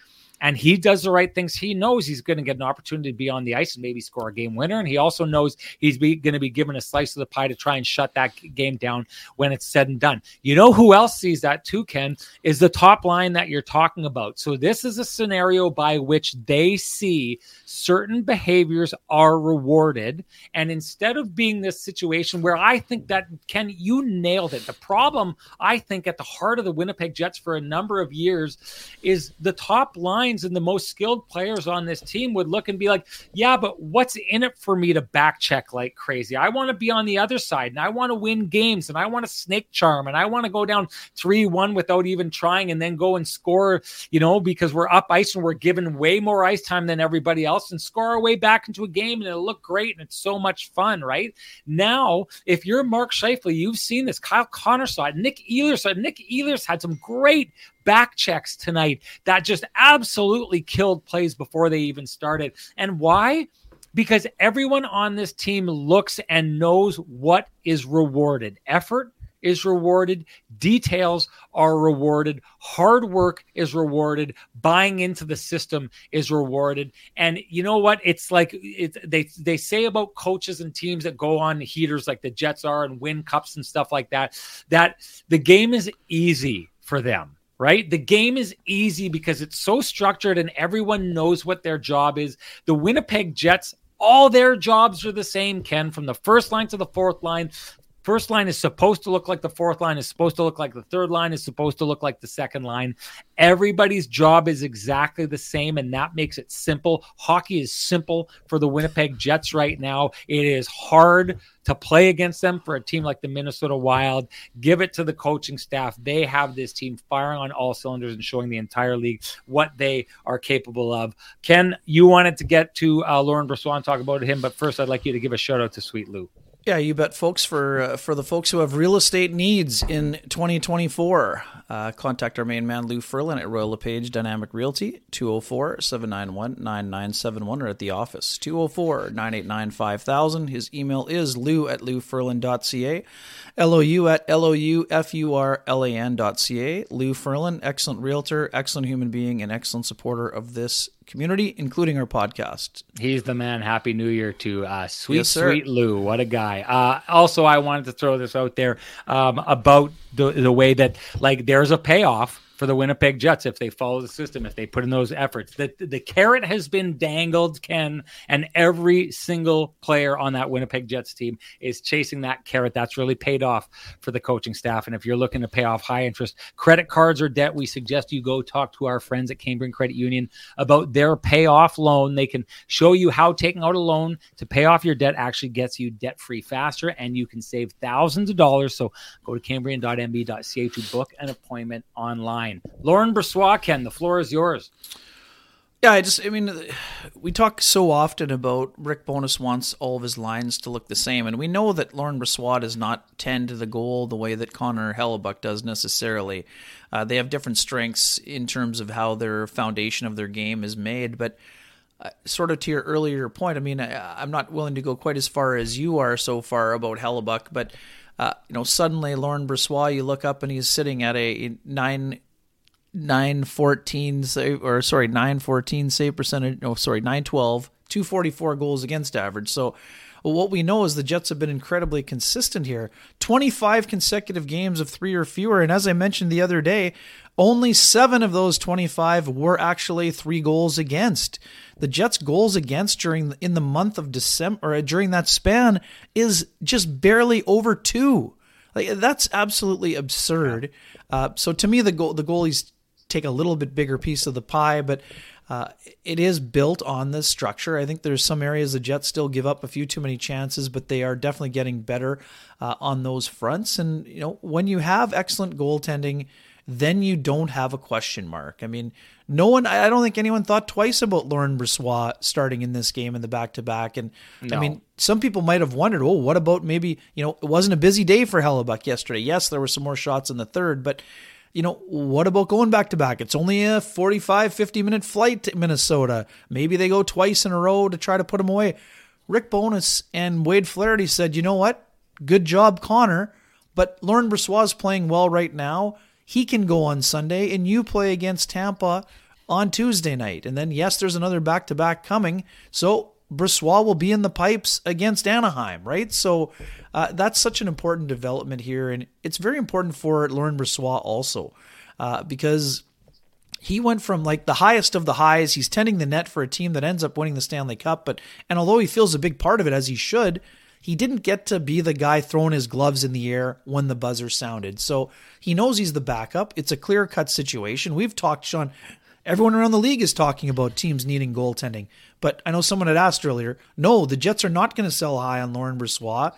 and he does the right things. He knows he's going to get an opportunity to be on the ice and maybe score a game winner. And he also knows he's going to be given a slice of the pie to try and shut that game down when it's said and done. You know who else sees that too, Ken, is the top line that you're talking about. So this is a scenario by which they see certain behaviors are rewarded. And instead of being this situation where I think that, Ken, you nailed it. The problem, I think, at the heart of the Winnipeg Jets for a number of years is the top line minds and the most skilled players on this team would look and be like, yeah, but what's in it for me to back check like crazy? I want to be on the other side and I want to win games and I want to snake charm and I want to go down 3 1 without even trying and then go and score, you know, because we're up ice and we're given way more ice time than everybody else and score our way back into a game and it'll look great and it's so much fun, right? Now, if you're Mark Scheifele, you've seen this. Kyle Connor saw it. Nick Ehlers saw it. Nick Ehlers had some great back checks tonight that just absolutely killed plays before they even started. And why? Because everyone on this team looks and knows what is rewarded effort is rewarded, details are rewarded, hard work is rewarded, buying into the system is rewarded. And you know what? It's like they they say about coaches and teams that go on heaters like the Jets are and win cups and stuff like that that the game is easy for them right? The game is easy because it's so structured and everyone knows what their job is. The Winnipeg Jets all their jobs are the same, Ken, from the first line to the fourth line. First line is supposed to look like the fourth line, is supposed to look like the third line, is supposed to look like the second line. Everybody's job is exactly the same, and that makes it simple. Hockey is simple for the Winnipeg Jets right now. It is hard to play against them for a team like the Minnesota Wild. Give it to the coaching staff. They have this team firing on all cylinders and showing the entire league what they are capable of. Ken, you wanted to get to uh, Laurent Brossoit and talk about him, but first I'd like you to give a shout out to Sweet Lou. Yeah, you bet, folks. For uh, for the folks who have real estate needs in 2024, uh, contact our main man Lou Furlan at Royal LePage Dynamic Realty 204-791-9971 or at the office 204-989-5000. His email is lou at loufurlan.ca, L-O-U at L-O-U-F-U-R-L-A-N.ca. Lou Furlan, excellent realtor, excellent human being, and excellent supporter of this community, including our podcast. He's the man. Happy New Year to uh, sweet, yes, sweet Lou. What a guy. Uh, also, I wanted to throw this out there um, about the, the way that, like, there's a payoff for the Winnipeg Jets if they follow the system, if they put in those efforts. The, the carrot has been dangled, Ken, and every single player on that Winnipeg Jets team is chasing that carrot. That's really paid off for the coaching staff. And if you're looking to pay off high interest credit cards or debt, we suggest you go talk to our friends at Cambrian Credit Union about their payoff loan. They can show you how taking out a loan to pay off your debt actually gets you debt free faster and you can save thousands of dollars. So go to cambrian.mb.ca to book an appointment online line. Laurent Brossoit, Ken, the floor is yours. Yeah, I just, I mean, we talk so often about Rick Bowness wants all of his lines to look the same, and we know that Laurent Brossoit does not tend to the goal the way that Connor Hellebuyck does necessarily. Uh, they have different strengths in terms of how their foundation of their game is made, but uh, sort of to your earlier point, I mean, I, am not willing to go quite as far as you are so far about Hellebuyck, but uh, you know, suddenly Laurent Brossoit, you look up and he's sitting at a nine 914 save or sorry 914 save percentage no sorry 912 244 goals against average. So what we know is the Jets have been incredibly consistent here. 25 consecutive games of 3 or fewer. And as I mentioned the other day only 7 of those 25 were actually 3 goals against. The Jets goals against during in the month of December or during that span is just barely over 2 like that's absolutely absurd. Uh, so to me, the goal the goalies take a little bit bigger piece of the pie, but uh, it is built on this structure. I think there's some areas the Jets still give up a few too many chances, but they are definitely getting better uh, on those fronts. And you know, when you have excellent goaltending, then you don't have a question mark. I mean, no one, I don't think anyone thought twice about Laurent Brossoit starting in this game in the back to back. And no. I mean, some people might have wondered, oh, what about maybe, you know, it wasn't a busy day for Hellebuyck yesterday. Yes, there were some more shots in the third, but you know, what about going back to back? It's only a 45, 50 minute flight to Minnesota. Maybe they go twice in a row to try to put him away. Rick Bowness and Wade Flaherty said, you know what? Good job, Connor. But Laurent is playing well right now. He can go on Sunday, and you play against Tampa on Tuesday night. And then, yes, there's another back to back coming. So Brossoit will be in the pipes against Anaheim, right? So uh, that's such an important development here, and it's very important for Laurent Brossoit also uh, because he went from like the highest of the highs. He's tending the net for a team that ends up winning the Stanley Cup, but and although he feels a big part of it as he should, he didn't get to be the guy throwing his gloves in the air when the buzzer sounded. So he knows he's the backup. It's a clear cut situation. We've talked, Sean. Everyone around the league is talking about teams needing goaltending. But I know someone had asked earlier. No, the Jets are not going to sell high on Laurent Brossoit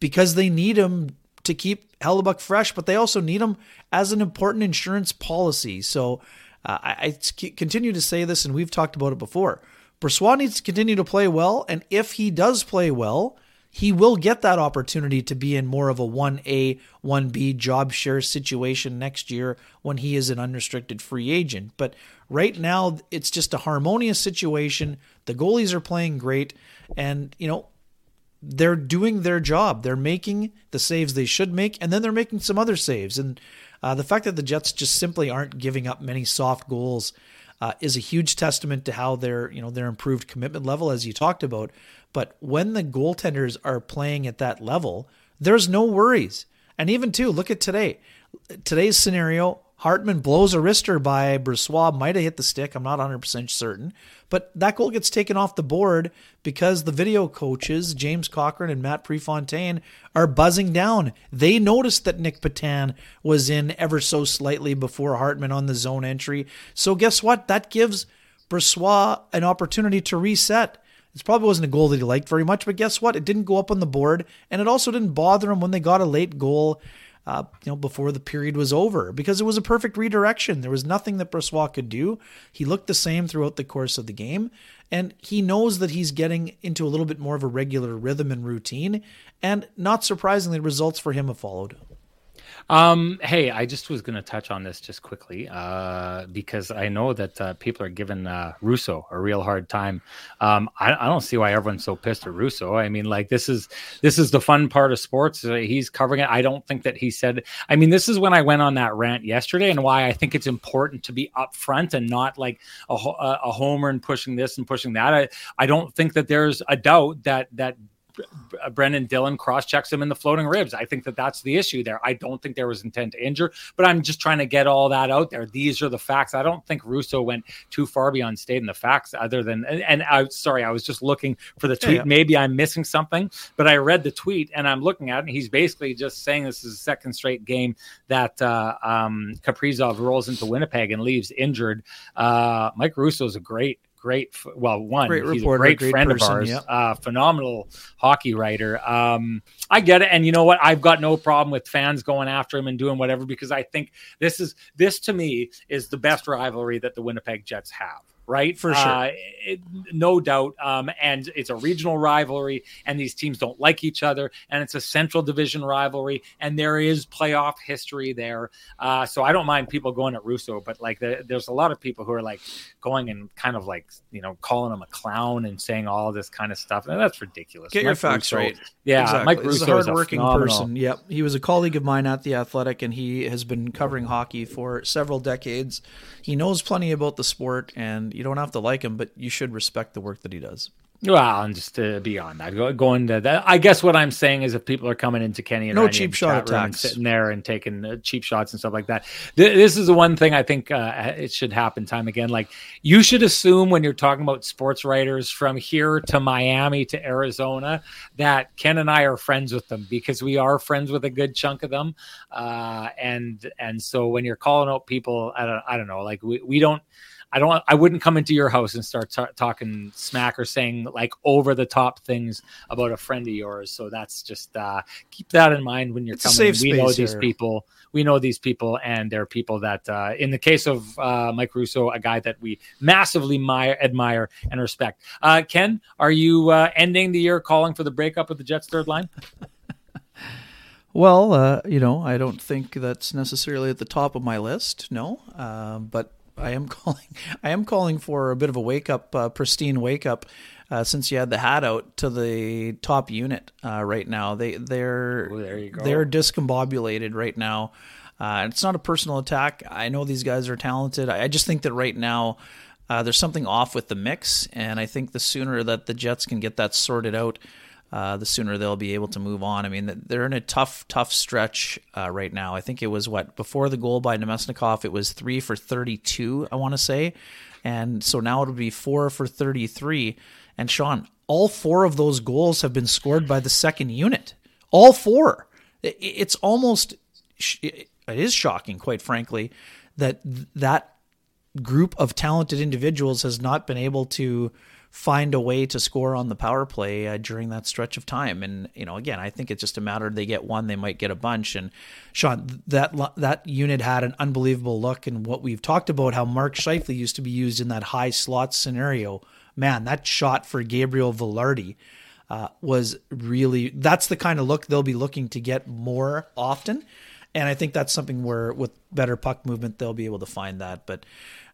because they need him to keep Hellebuyck fresh, but they also need him as an important insurance policy. So uh, I, I continue to say this, and we've talked about it before. Brossoit needs to continue to play well, and if he does play well, he will get that opportunity to be in more of a 1A, 1B job share situation next year when he is an unrestricted free agent. But right now, it's just a harmonious situation. The goalies are playing great. And, you know, they're doing their job. They're making the saves they should make, and then they're making some other saves. And uh, the fact that the Jets just simply aren't giving up many soft goals uh, is a huge testament to how their you know their improved commitment level, as you talked about. But when the goaltenders are playing at that level, there's no worries. And even too, look at today. Today's scenario, Hartman blows a wrister by Brossoit, might have hit the stick. I'm not 100% certain. But that goal gets taken off the board because the video coaches, James Cochrane and Matt Prefontaine, are buzzing down. They noticed that Nic Petan was in ever so slightly before Hartman on the zone entry. So guess what? That gives Brossoit an opportunity to reset. It probably wasn't a goal that he liked very much, but guess what? It didn't go up on the board, and it also didn't bother him when they got a late goal uh, you know, before the period was over because it was a perfect redirection. There was nothing that Brossoit could do. He looked the same throughout the course of the game, and he knows that he's getting into a little bit more of a regular rhythm and routine. And not surprisingly, results for him have followed. Um, hey, I just was going to touch on this just quickly uh, because I know that uh, people are giving uh, Russo a real hard time. Um, I, I, don't see why everyone's so pissed at Russo. I mean, like this is this is the fun part of sports. Uh, he's covering it. I don't think that he said. I mean, this is when I went on that rant yesterday, and why I think it's important to be upfront and not like a, a homer and pushing this and pushing that. I I don't think that there's a doubt that that Brendan Dillon cross checks him in the floating ribs. I think that that's the issue there. I don't think there was intent to injure, but I'm just trying to get all that out there. These are the facts. I don't think Russo went too far beyond stating the facts, other than and, and I sorry, I was just looking for the tweet. Yeah, yeah. Maybe I'm missing something, but I read the tweet and I'm looking at it. And he's basically just saying this is a second straight game that uh, um, Kaprizov rolls into Winnipeg and leaves injured. Uh, Mike Russo is a great great, well, one, great he's reporter, a great, great friend person, of ours, yep. uh, phenomenal hockey writer. Um, I get it, and you know what? I've got no problem with fans going after him and doing whatever because I think this is this to me is the best rivalry that the Winnipeg Jets have right? For sure. Uh, it, no doubt. Um, and it's a regional rivalry, and these teams don't like each other, and it's a central division rivalry, and there is playoff history there. Uh, so I don't mind people going at Russo, but like the, there's a lot of people who are like going and kind of like, you know, calling him a clown and saying all this kind of stuff. And that's ridiculous. Get Mike your facts Russo, right. Yeah. Exactly. Mike Russo is a hardworking a person. Yep. He was a colleague of mine at The Athletic, and he has been covering hockey for several decades. He knows plenty about the sport, and you don't have to like him, but you should respect the work that he does. Well, and just to beyond that, going to that, I guess what I'm saying is if people are coming into Kenny and no cheap shot attacks, sitting there and taking uh, cheap shots and stuff like that. Th- this is the one thing I think uh, it should happen time again. Like you should assume when you're talking about sports writers from here to Miami to Arizona that Ken and I are friends with them because we are friends with a good chunk of them. Uh, and and so when you're calling out people, I don't, I don't know, like we, we don't I don't. I wouldn't come into your house and start t- talking smack or saying like over the top things about a friend of yours. So that's just uh, keep that in mind when you're it's coming. we know these here. people. We know these people, and they're people that, uh, in the case of uh, Mike Russo, a guy that we massively my- admire and respect. Uh, Ken, are you uh, ending the year calling for the breakup of the Jets' third line? Well, uh, you know, I don't think that's necessarily at the top of my list. No, uh, but I am calling. I am calling for a bit of a wake up, uh, pristine wake up. Uh, since you had the hat out to the top unit uh, right now, they they're Ooh, they're discombobulated right now. Uh, it's not a personal attack. I know these guys are talented. I, I just think that right now uh, there's something off with the mix, and I think the sooner that the Jets can get that sorted out, uh, the sooner they'll be able to move on. I mean, they're in a tough, tough stretch uh, right now. I think it was what before the goal by Namestnikov, it was three for 32, I want to say, and so now it'll be four for 33. And Sean, all four of those goals have been scored by the second unit. All four. It's almost, it is shocking, quite frankly, that that group of talented individuals has not been able to find a way to score on the power play uh, during that stretch of time. And you know, again, I think it's just a matter they get one, they might get a bunch. And Sean, that that unit had an unbelievable look. And what we've talked about, how Mark Scheifele used to be used in that high slot scenario. Man, that shot for Gabriel Vilardi uh, was really that's the kind of look they'll be looking to get more often. And I think that's something where with better puck movement, they'll be able to find that. But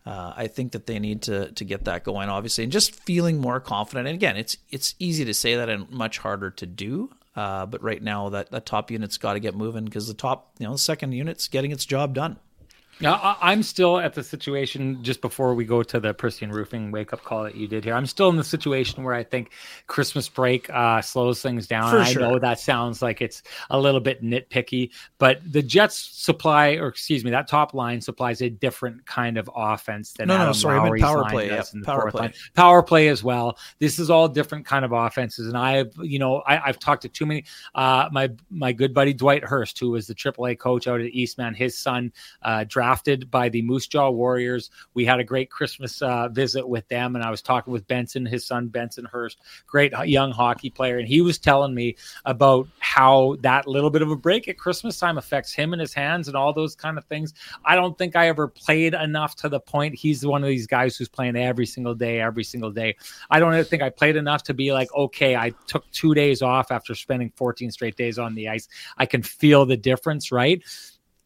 uh, I think that they need to to get that going, obviously, and just feeling more confident. And again, it's it's easy to say that and much harder to do. Uh, but right now, that, that top unit's got to get moving because the top, you know, the second unit's getting its job done. Now, I'm still at the situation just before we go to the pristine roofing wake up call that you did here. I'm still in the situation where I think Christmas break uh, slows things down. For I know that sounds like it's a little bit nitpicky, but the Jets supply, or excuse me, that top line supplies a different kind of offense than no, Adam no, sorry, Lowry's power line play, yeah, power play. line. Power play as well. This is all different kind of offenses, and I've you know I, I've talked to too many. Uh, my my good buddy Dwight Hurst, who was the AAA coach out at Eastman, his son uh, drafted by the Moose Jaw Warriors. We had a great Christmas uh, visit with them, and I was talking with Benson, his son Benson Hurst, great young hockey player, and he was telling me about how that little bit of a break at Christmas time affects him and his hands and all those kind of things. I don't think I ever played enough to the point. He's one of these guys who's playing every single day, every single day. I don't think I played enough to be like, okay, I took two days off after spending 14 straight days on the ice. I can feel the difference, right?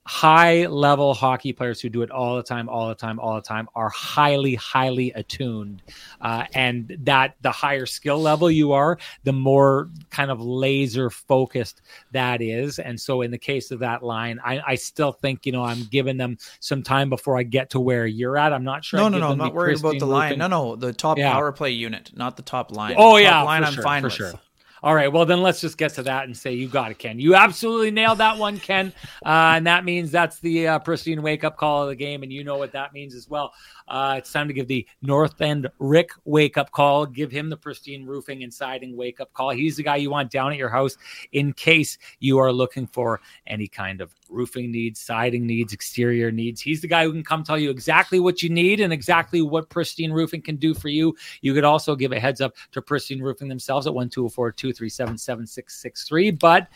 High level hockey players who do it all the time, all the time, all the time are highly, highly attuned. Uh, and that the higher skill level you are, the more kind of laser focused that is. And so, in the case of that line, I, I still think, you know, I'm giving them some time before I get to where you're at. I'm not sure. No, no, no. I'm not worried about the line. Roofing- No, no. The top Yeah. power play unit, not the top line. Oh The yeah, top line. for I'm sure, fine for with. sure. All right, well then let's just get to that and say you got it, Ken. You absolutely nailed that one, Ken, uh, and that means that's the uh, pristine wake up call of the game, and you know what that means as well. Uh, it's time to give the North End Rick wake up call. Give him the pristine roofing and siding wake up call. He's the guy you want down at your house in case you are looking for any kind of roofing needs, siding needs, exterior needs. He's the guy who can come tell you exactly what you need and exactly what pristine roofing can do for you. You could also give a heads up to pristine roofing themselves at 1204 237 7663. But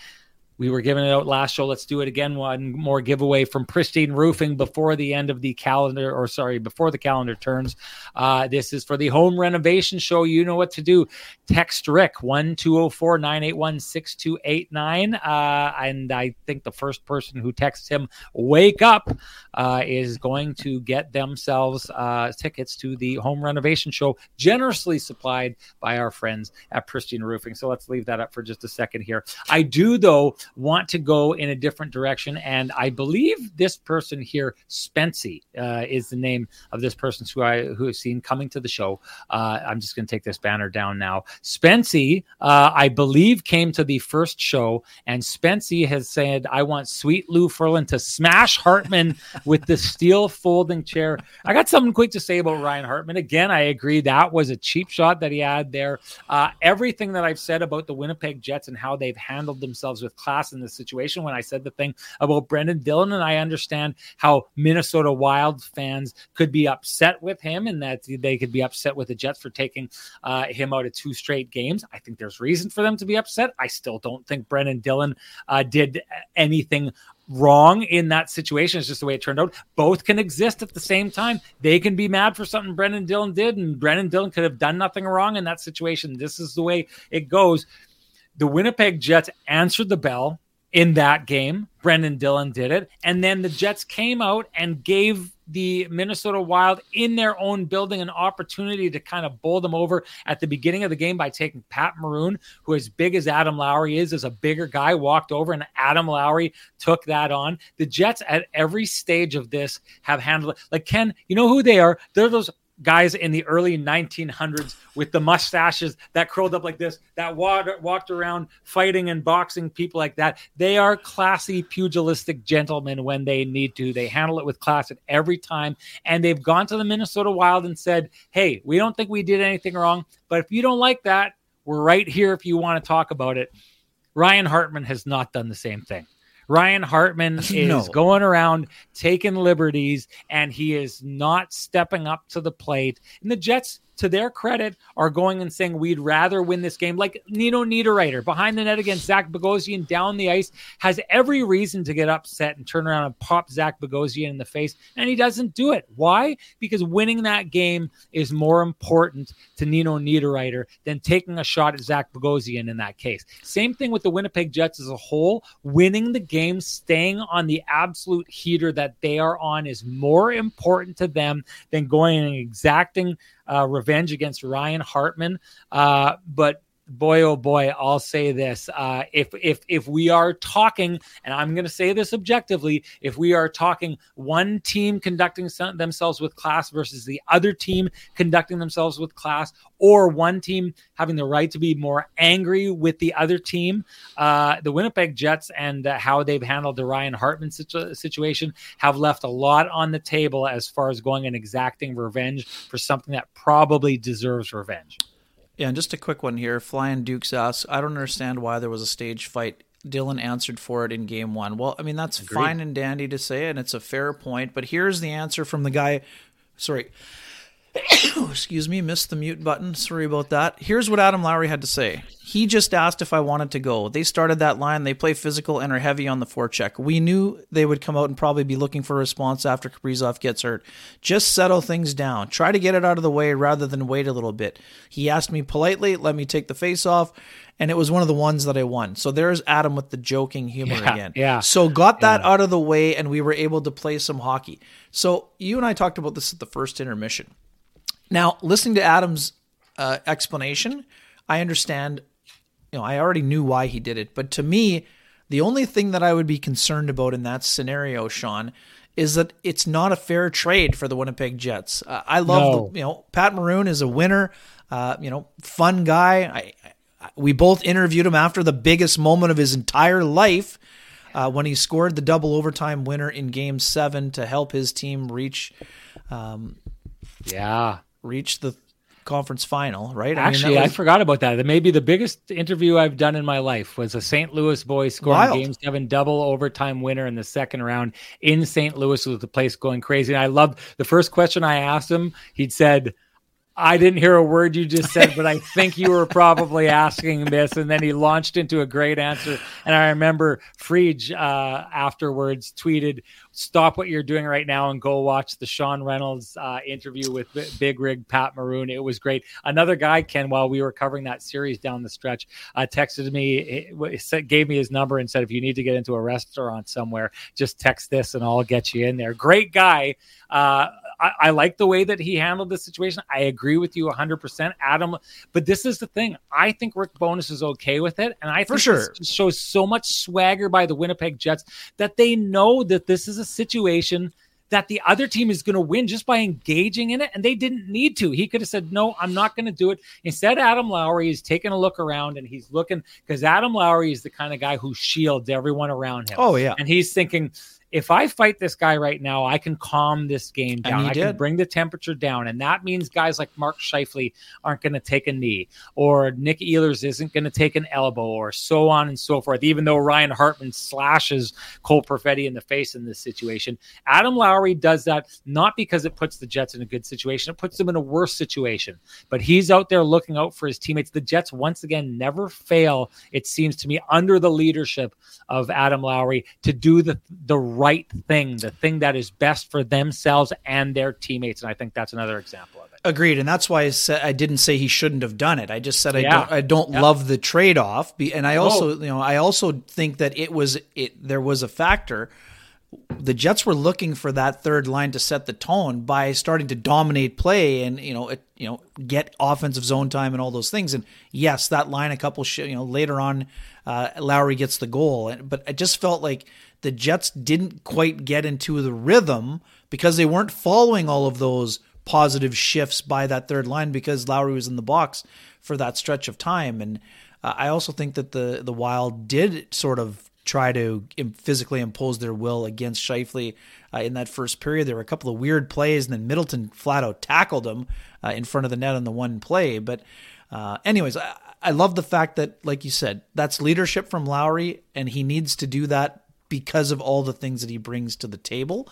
we were giving it out last show. Let's do it again. One more giveaway from Pristine Roofing before the end of the calendar, or sorry, before the calendar turns. Uh, this is for the home renovation show. You know what to do. Text Rick 1204 981 6289. Uh, And I think the first person who texts him, wake up, uh, is going to get themselves uh, tickets to the home renovation show, generously supplied by our friends at Pristine Roofing. So let's leave that up for just a second here. I do, though, want to go in a different direction. And I believe this person here, Spency, uh, is the name of this person who I who have seen coming to the show. Uh, I'm just going to take this banner down now. Spency, uh, I believe, came to the first show, and Spency has said, "I want Sweet Lou Furlan to smash Hartman with the steel folding chair." I got something quick to say about Ryan Hartman. Again, I agree that was a cheap shot that he had there. Uh, everything that I've said about the Winnipeg Jets and how they've handled themselves with class in this situation, when I said the thing about Brendan Dillon, and I understand how Minnesota Wild fans could be upset with him and that they could be upset with the Jets for taking uh, him out of two straight games. I think there's reason for them to be upset. I still don't think Brendan Dillon uh, did anything wrong in that situation. It's just the way it turned out. Both can exist at the same time. They can be mad for something Brendan Dillon did, and Brendan Dillon could have done nothing wrong in that situation. This is the way it goes. The Winnipeg Jets answered the bell in that game. Brendan Dillon did it. And then the Jets came out and gave the Minnesota Wild in their own building an opportunity to kind of bowl them over at the beginning of the game by taking Pat Maroon, who as big as Adam Lowry is, is a bigger guy, walked over and Adam Lowry took that on. The Jets at every stage of this have handled it. Like Ken, you know who they are? They're those guys in the early 1900s with the mustaches that curled up like this, that walked, walked around fighting and boxing people like that. They are classy, pugilistic gentlemen when they need to. They handle it with class at every time. And they've gone to the Minnesota Wild and said, hey, we don't think we did anything wrong, but if you don't like that, we're right here if you want to talk about it. Ryan Hartman has not done the same thing. Ryan Hartman is No. going around taking liberties and he is not stepping up to the plate. And the Jets to their credit, are going and saying we'd rather win this game. Like Nino Niederreiter behind the net against Zach Bogosian down the ice has every reason to get upset and turn around and pop Zach Bogosian in the face, and he doesn't do it. Why? Because winning that game is more important to Nino Niederreiter than taking a shot at Zach Bogosian in that case. Same thing with the Winnipeg Jets as a whole. Winning the game, staying on the absolute heater that they are on is more important to them than going and exacting uh, revenge against Ryan Hartman. Uh, but boy oh boy i'll say this. Uh, if if if we are talking and i'm going to say this objectively if we are talking one team conducting some, themselves with class versus the other team conducting themselves with class or one team having the right to be more angry with the other team uh, the winnipeg jets and uh, how they've handled the ryan hartman situ- situation have left a lot on the table as far as going and exacting revenge for something that probably deserves revenge yeah, and just a quick one here. Flying Dukes asks, I don't understand why there was a stage fight. Dylan answered for it in game one. Well, I mean, that's Agreed. fine and dandy to say, and it's a fair point, but here's the answer from the guy. Sorry. Excuse me, missed the mute button. Sorry about that. Here's what Adam Lowry had to say. He just asked if I wanted to go. They started that line. They play physical and are heavy on the forecheck. We knew they would come out and probably be looking for a response after Kaprizov gets hurt. Just settle things down. Try to get it out of the way rather than wait a little bit. He asked me politely, let me take the face off, and it was one of the ones that I won. So there's Adam with the joking humor yeah, again. Yeah. So got that yeah. out of the way, and we were able to play some hockey. So you and I talked about this at the first intermission. Now, listening to Adam's uh, explanation, I understand you know, I already knew why he did it. But to me, the only thing that I would be concerned about in that scenario, Sean, is that it's not a fair trade for the Winnipeg Jets. Uh, I love, no. the, you know, Pat Maroon is a winner. Uh, you know, fun guy. I, I, we both interviewed him after the biggest moment of his entire life. Uh, when he scored the double overtime winner in Game Seven to help his team reach, um, yeah, reach the conference final, right? Actually, I, mean, was... I forgot about that. That may be the biggest interview I've done in my life. Was a St. Louis boy scoring Wild. game seven double overtime winner in the second round in St. Louis with the place going crazy. And I loved the first question I asked him. He'd said I didn't hear a word you just said, but I think you were probably asking this. And then he launched into a great answer. And I remember Frege uh, afterwards tweeted, Stop what you're doing right now and go watch the Sean Reynolds uh, interview with Big Rig Pat Maroon. It was great. Another guy, Ken, while we were covering that series down the stretch, uh, texted me, gave me his number and said, If you need to get into a restaurant somewhere, just text this and I'll get you in there. Great guy. I, I, like the way that he handled the situation. I agree with you 100%, Adam. But this is the thing. I think Rick Bowness is okay with it. And I For sure. shows so much swagger by the Winnipeg Jets that they know that this is a situation that the other team is going to win just by engaging in it. And they didn't need to. He could have said, No, I'm not going to do it. Instead, Adam Lowry is taking a look around and he's looking because Adam Lowry is the kind of guy who shields everyone around him. Oh, yeah. And he's thinking, if I fight this guy right now, I can calm this game down. I did. can bring the temperature down. And that means guys like Mark Scheifele aren't going to take a knee, or Nick Ehlers isn't going to take an elbow, or so on and so forth. Even though Ryan Hartman slashes Cole Perfetti in the face in this situation, Adam Lowry does that not because it puts the Jets in a good situation, it puts them in a worse situation. But he's out there looking out for his teammates. The Jets, once again, never fail, it seems to me, under the leadership of Adam Lowry to do the, the right thing, the thing that is best for themselves and their teammates. And I think that's another example of it. Agreed, and that's why I said I didn't say he shouldn't have done it. I just said I yeah. don't I don't yeah. love the trade off, and I also oh. you know I also think that it was it there was a factor. The Jets were looking for that third line to set the tone by starting to dominate play and you know it, you know get offensive zone time and all those things. And yes, that line a couple sh- you know later on, uh, Lowry gets the goal, but I just felt like the Jets didn't quite get into the rhythm because they weren't following all of those positive shifts by that third line because Lowry was in the box for that stretch of time. And uh, I also think that the the Wild did sort of try to physically impose their will against Scheifele uh, in that first period. There were a couple of weird plays, and then Middleton flat out tackled him uh, in front of the net on the one play. But, uh, anyways, I, I love the fact that, like you said, that's leadership from Lowry, and he needs to do that because of all the things that he brings to the table.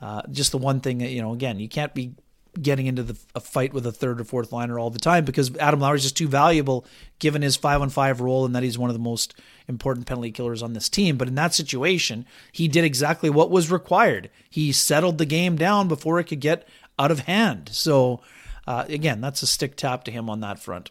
Uh, just the one thing that, you know, again, you can't be getting into the, a fight with a third or fourth liner all the time because Adam Lowry is just too valuable given his five on five role and that he's one of the most important penalty killers on this team. But in that situation, he did exactly what was required. He settled the game down before it could get out of hand. So uh, again, that's a stick tap to him on that front.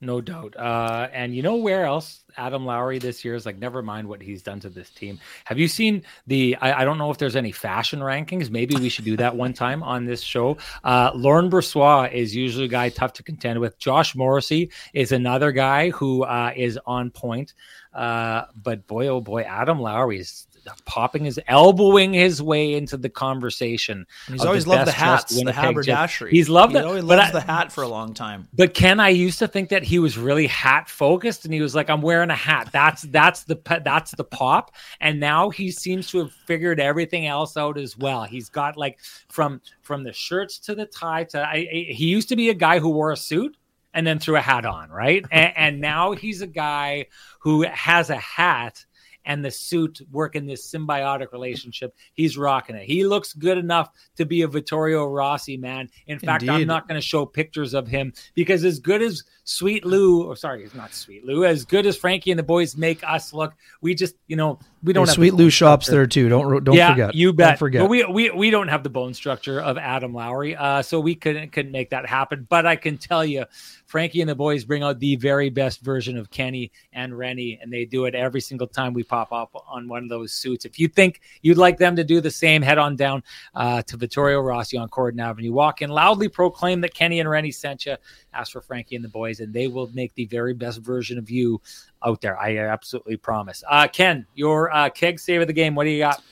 No doubt. Uh, and you know where else Adam Lowry this year is like, never mind what he's done to this team. Have you seen the? I, I don't know if there's any fashion rankings. Maybe we should do that one time on this show. Uh, Laurent Brossoit is usually a guy tough to contend with. Josh Morrissey is another guy who uh, is on point. Uh, but boy, oh boy, Adam Lowry is popping his elbowing his way into the conversation. He's always loved the hats, the haberdashery. He's loved he it. Always loves the hat for a long time. But Ken, I used to think that he was really hat focused, and he was like, "I'm wearing a hat. That's that's the that's the pop." And now he seems to have figured everything else out as well. He's got like from from the shirts to the tie to. I, I, he used to be a guy who wore a suit and then threw a hat on, right? and, and now he's a guy who has a hat and the suit work in this symbiotic relationship. He's rocking it. He looks good enough to be a Vittorio Rossi man. In fact, Indeed. I'm not going to show pictures of him because as good as Sweet Lou, or sorry, it's not Sweet Lou, as good as Frankie and the boys make us look, we just, you know, we don't have Sweet Lou shops there too. Don't don't yeah, forget. You bet. Don't forget. But we, we we don't have the bone structure of Adam Lowry, uh, so we couldn't couldn't make that happen. But I can tell you, Frankie and the boys bring out the very best version of Kenny and Renny, and they do it every single time we pop up on one of those suits. If you think you'd like them to do the same, head on down uh, to Vittorio Rossi on Corydon Avenue. Walk in, loudly proclaim that Kenny and Renny sent you. Ask for Frankie and the boys, and they will make the very best version of you out there. I absolutely promise. Uh, Ken, your uh, keg save of the game. What do you got?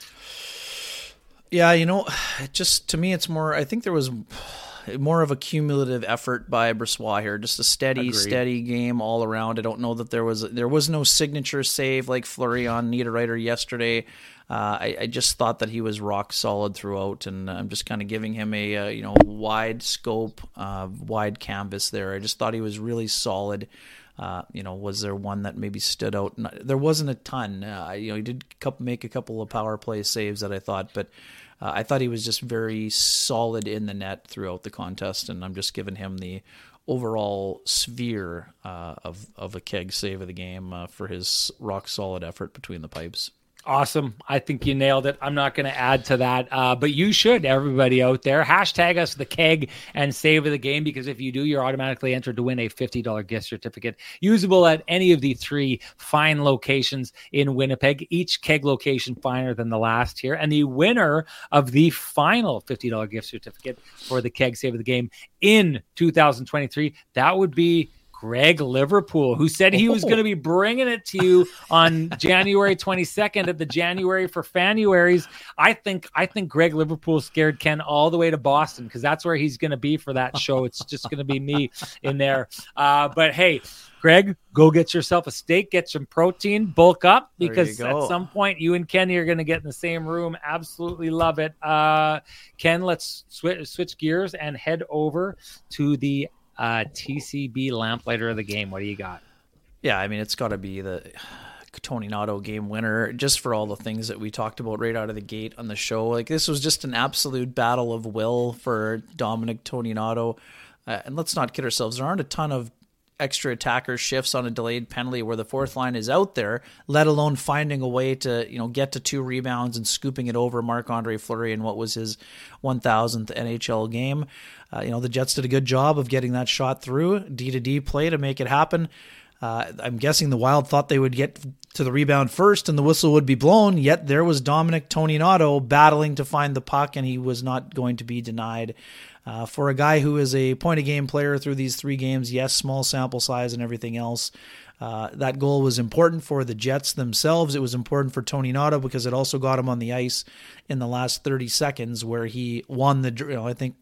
Yeah, you know, just to me, it's more. I think there was more of a cumulative effort by Brossoit here. Just a steady, Agreed. steady game all around. I don't know that there was there was no signature save like Fleury on Niederreiter yesterday. Uh, I, I, just thought that he was rock solid throughout, and I'm just kind of giving him a, uh, you know wide scope, uh, wide canvas there. I just thought he was really solid. Uh, you know, was there one that maybe stood out? There wasn't a ton. Uh, you know, he did make a couple of power play saves that I thought, but uh, I thought he was just very solid in the net throughout the contest, and I'm just giving him the overall sphere of of a keg save of the game for his rock solid effort between the pipes. Awesome. I think you nailed it. I'm not going to add to that, uh, but you should, everybody out there. Hashtag us the keg and save the game because if you do, you're automatically entered to win a $50 gift certificate usable at any of the three fine locations in Winnipeg, each keg location finer than the last here. And the winner of the final $50 gift certificate for the keg save of the game in 2023, that would be Greg Liverpool, who said he was going to be bringing it to you on January 22nd at the January for Fanuaries. I think I think Greg Liverpool scared Ken all the way to Boston because that's where he's going to be for that show. It's just going to be me in there. Uh, but hey, Greg, go get yourself a steak, get some protein, bulk up because at some point you and Kenny are going to get in the same room. Absolutely love it. Uh, Ken, let's switch, switch gears and head over to the uh, TCB lamplighter of the game. What do you got? Yeah, I mean it's got to be the Toninato game winner, just for all the things that we talked about right out of the gate on the show. Like this was just an absolute battle of will for Dominic Toninato. Uh, and let's not kid ourselves; there aren't a ton of extra attacker shifts on a delayed penalty where the fourth line is out there, let alone finding a way to you know get to two rebounds and scooping it over Marc Andre Fleury in what was his 1000th NHL game. Uh, you know the Jets did a good job of getting that shot through D to D play to make it happen. Uh, I'm guessing the Wild thought they would get to the rebound first and the whistle would be blown. Yet there was Dominic Toninato battling to find the puck, and he was not going to be denied. Uh, for a guy who is a point of game player through these three games, yes, small sample size and everything else, uh, that goal was important for the Jets themselves. It was important for Toninato because it also got him on the ice in the last 30 seconds where he won the. You know, I think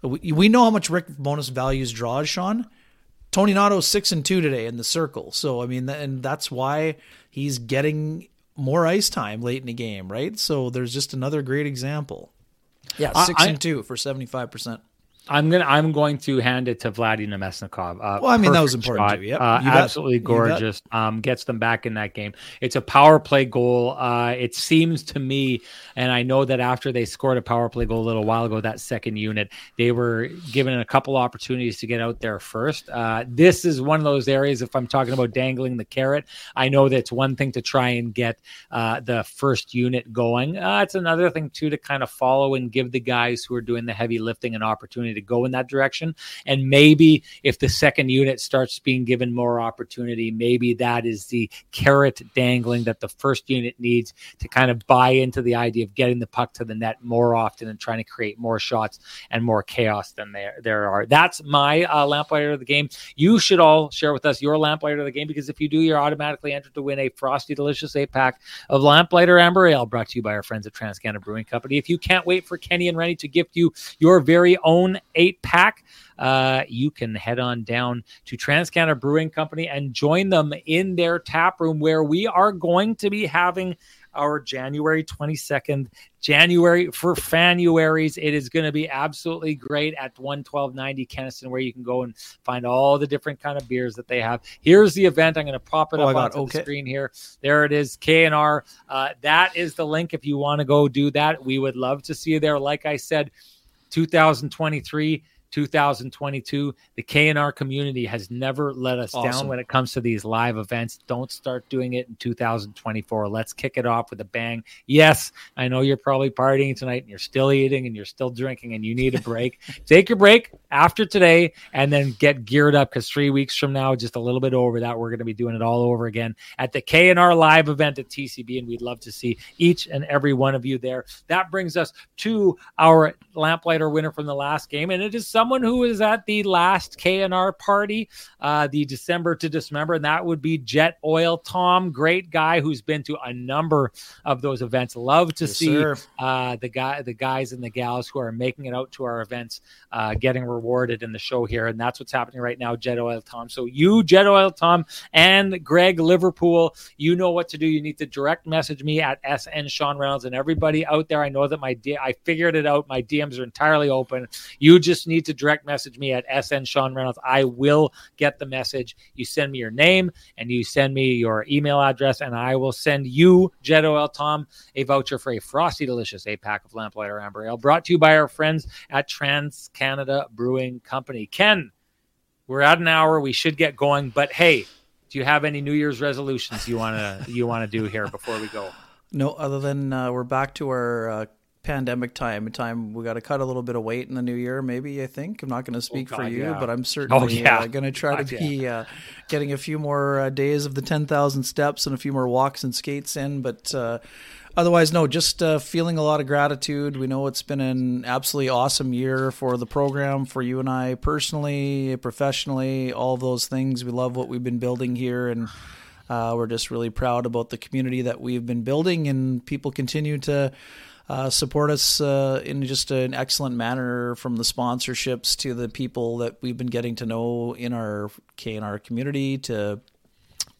we, we know how much Rick Bowness values draws, Sean. Toninato six and two today in the circle. So I mean, and that's why he's getting more ice time late in the game, right? So there's just another great example. Yeah, six I, and two for seventy five percent. I'm gonna I'm going to hand it to Vladdy Namestnikov. Uh, well, I mean that was important shot, too. Yep. Uh, absolutely gorgeous. Um, gets them back in that game. It's a power play goal. Uh, it seems to me, and I know that after they scored a power play goal a little while ago, that second unit they were given a couple opportunities to get out there first. Uh, this is one of those areas. If I'm talking about dangling the carrot, I know that it's one thing to try and get uh, the first unit going. Uh, it's another thing too to kind of follow and give the guys who are doing the heavy lifting an opportunity to go in that direction. And maybe if the second unit starts being given more opportunity, maybe that is the carrot dangling that the first unit needs to kind of buy into the idea of getting the puck to the net more often and trying to create more shots and more chaos than there there are. That's my uh, lamplighter of the game. You should all share with us your lamplighter of the game because if you do, you're automatically entered to win a frosty, delicious eight pack of lamplighter amber ale brought to you by our friends at Transcanada Brewing Company. If you can't wait for Kenny and Renny to gift you your very own eight pack, uh, you can head on down to Transcanada Brewing Company and join them in their tap room where we are going to be having our January 22nd, January for Fanuaries. It is going to be absolutely great at 11290 Kenaston, where you can go and find all the different kind of beers that they have. Here's the event. I'm going to pop it Oh, up on okay. the screen here. There it is, K&R. Uh, that is the link if you want to go do that. We would love to see you there. Like I said, 2023 2022 the k&r community has never let us down when it comes to these live events. Don't start doing it in 2024 let's kick it off with a bang. Yes i know you're probably partying tonight and you're still eating and you're still drinking and you need a break. Take your break after today and then get geared up because three weeks from now just a little bit over that we're going to be doing it all over again at the k&r live event at tcb and we'd love to see each and every one of you there. That brings us to our lamplighter winner from the last game and it is someone who was at the last k&r party uh, the december to dismember and that would be jet oil tom great guy who's been to a number of those events love to Yes, see uh, the guy, the guys and the gals who are making it out to our events, uh, getting rewarded in the show here, and that's what's happening right now. Jet Oil Tom. So you, Jet Oil Tom, and Greg Liverpool, you know what to do. You need to direct message me at SN Sean Reynolds, and everybody out there. I know that my D- I figured it out. My DMs are entirely open. You just need to direct message me at SN Sean Reynolds. I will get the message. You send me your name and you send me your email address, and I will send you, Jet Oil Tom, a voucher for a frosty, delicious eight pack of Lamplighter Amber Ale brought to you by our friends at Trans Canada Brewing Company. Ken, we're at an hour. We should get going, but hey, do you have any New Year's resolutions you wanna you wanna do here before we go? No, other than uh, we're back to our uh, pandemic time. Time we got to cut a little bit of weight in the new year. Maybe I think I'm not going to speak for Oh, God, you, yeah. but I'm certainly yeah. uh, going to try God, to be uh, getting a few more uh, days of the ten thousand steps and a few more walks and skates in. But uh, otherwise, no, just uh, feeling a lot of gratitude. We know it's been an absolutely awesome year for the program, for you and I personally, professionally, all of those things. We love what we've been building here and. Uh, we're just really proud about the community that we've been building, and people continue to uh, support us uh, in just an excellent manner from the sponsorships to the people that we've been getting to know in our K and R community to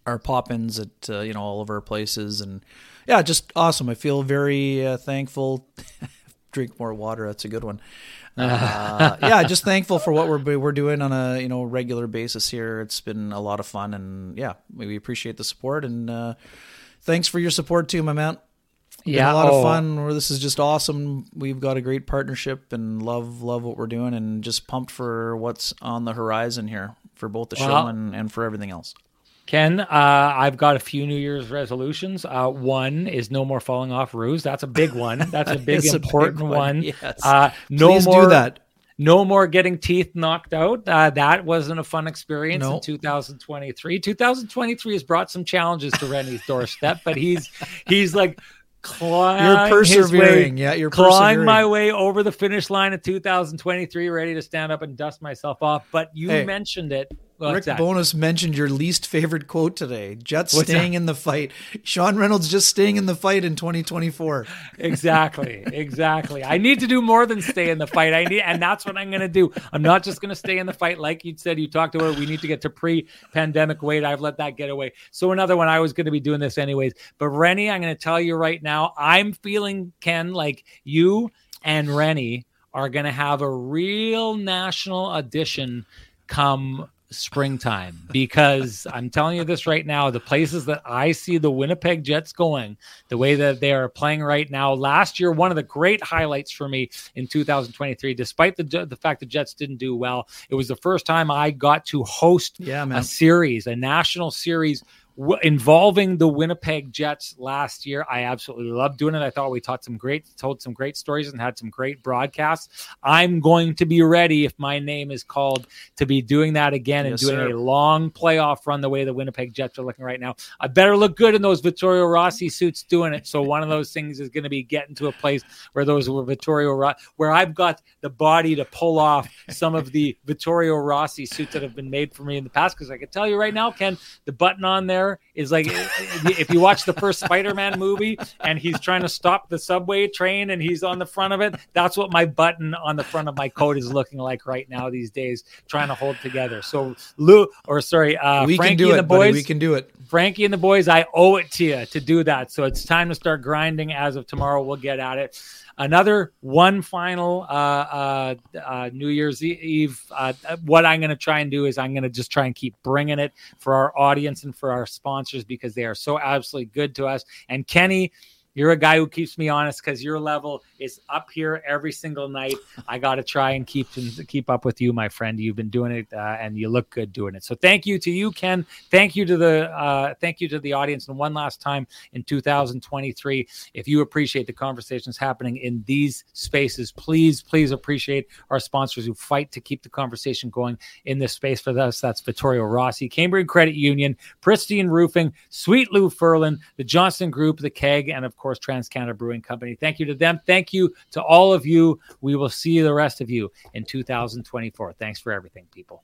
our pop-ins at uh, you know all of our places. And yeah just awesome. I feel very uh, thankful. Drink more water. That's a good one. Uh, yeah just thankful for what we're we're doing on a you know regular basis here. It's been a lot of fun. And yeah we appreciate the support. And uh, thanks for your support too my man Yeah, a lot oh. of fun. Where this is just awesome. We've got a great partnership and love love what we're doing, and just pumped for what's on the horizon here for both the show and, and for everything else. Ken, uh, I've got a few New Year's resolutions. Uh, one is no more falling off roofs. That's a big one. That's a big It's a big important one, one. yes. Uh, no Please more do that. No more getting teeth knocked out. Uh, that wasn't a fun experience No. in 2023. 2023 has brought some challenges to Renny's doorstep, but he's he's like clawing You're his way- persevering. Yeah, you're clawing persevering. my way over the finish line of 2023, ready to stand up and dust myself off. But you Hey, mentioned it. What's Rick that? Bowness mentioned your least favorite quote today. Jets What's staying that? in the fight. Sean Reynolds just staying in the fight in 2024. exactly exactly i need to do more than stay in the fight i need and that's what i'm going to do i'm not just going to stay in the fight like you said you talked about we need to get to pre-pandemic weight i've let that get away so another one i was going to be doing this anyways but Renny i'm going to tell you right now i'm feeling ken like you and Renny are going to have a real national audition come springtime because I'm telling you this right now the places that I see the Winnipeg Jets going, the way that they are playing right now. Last year, one of the great highlights for me in 2023, despite the the fact the Jets didn't do well, it was the first time I got to host Yeah, a series, a national series w- involving the Winnipeg Jets last year. I absolutely loved doing it. I thought we taught some great, told some great stories and had some great broadcasts. I'm going to be ready if my name is called to be doing that again and Yes, doing sir. a long playoff run the way the Winnipeg Jets are looking right now. I better look good in those Vittorio Rossi suits doing it. So one of those things is going to be getting to a place where those were Vittorio Ro- where I've got the body to pull off some of the Vittorio Rossi suits that have been made for me in the past. Because I can tell you right now, Ken, the button on there is like if you watch the first Spider-Man movie and he's trying to stop the subway train and he's on the front of it. That's what my button on the front of my coat is looking like right now these days, trying to hold together. So Lou, or sorry, uh, we Frankie can do and it, the buddy. We can do it. Frankie and the boys, I owe it to you to do that. So it's time to start grinding. As of tomorrow, we'll get at it. Another one final uh, uh, uh, New Year's Eve. Uh, what I'm going to try and do is I'm going to just try and keep bringing it for our audience and for our sponsors because they are so absolutely good to us. And Kenny, you're a guy who keeps me honest because your level is up here every single night. I got to try and keep keep up with you, my friend. You've been doing it, uh, and you look good doing it. So thank you to you, Ken. Thank you to the uh, thank you to the audience. And one last time in 2023, if you appreciate the conversations happening in these spaces, please please appreciate our sponsors who fight to keep the conversation going in this space for us. That's Vittorio Rossi, Cambridge Credit Union, Pristine Roofing, Sweet Lou Furlan, the Johnston Group, the Keg, and of course Trans Canada Brewing Company. Thank you to them. Thank you to all of you. We will see the rest of you in 2024. Thanks for everything, people.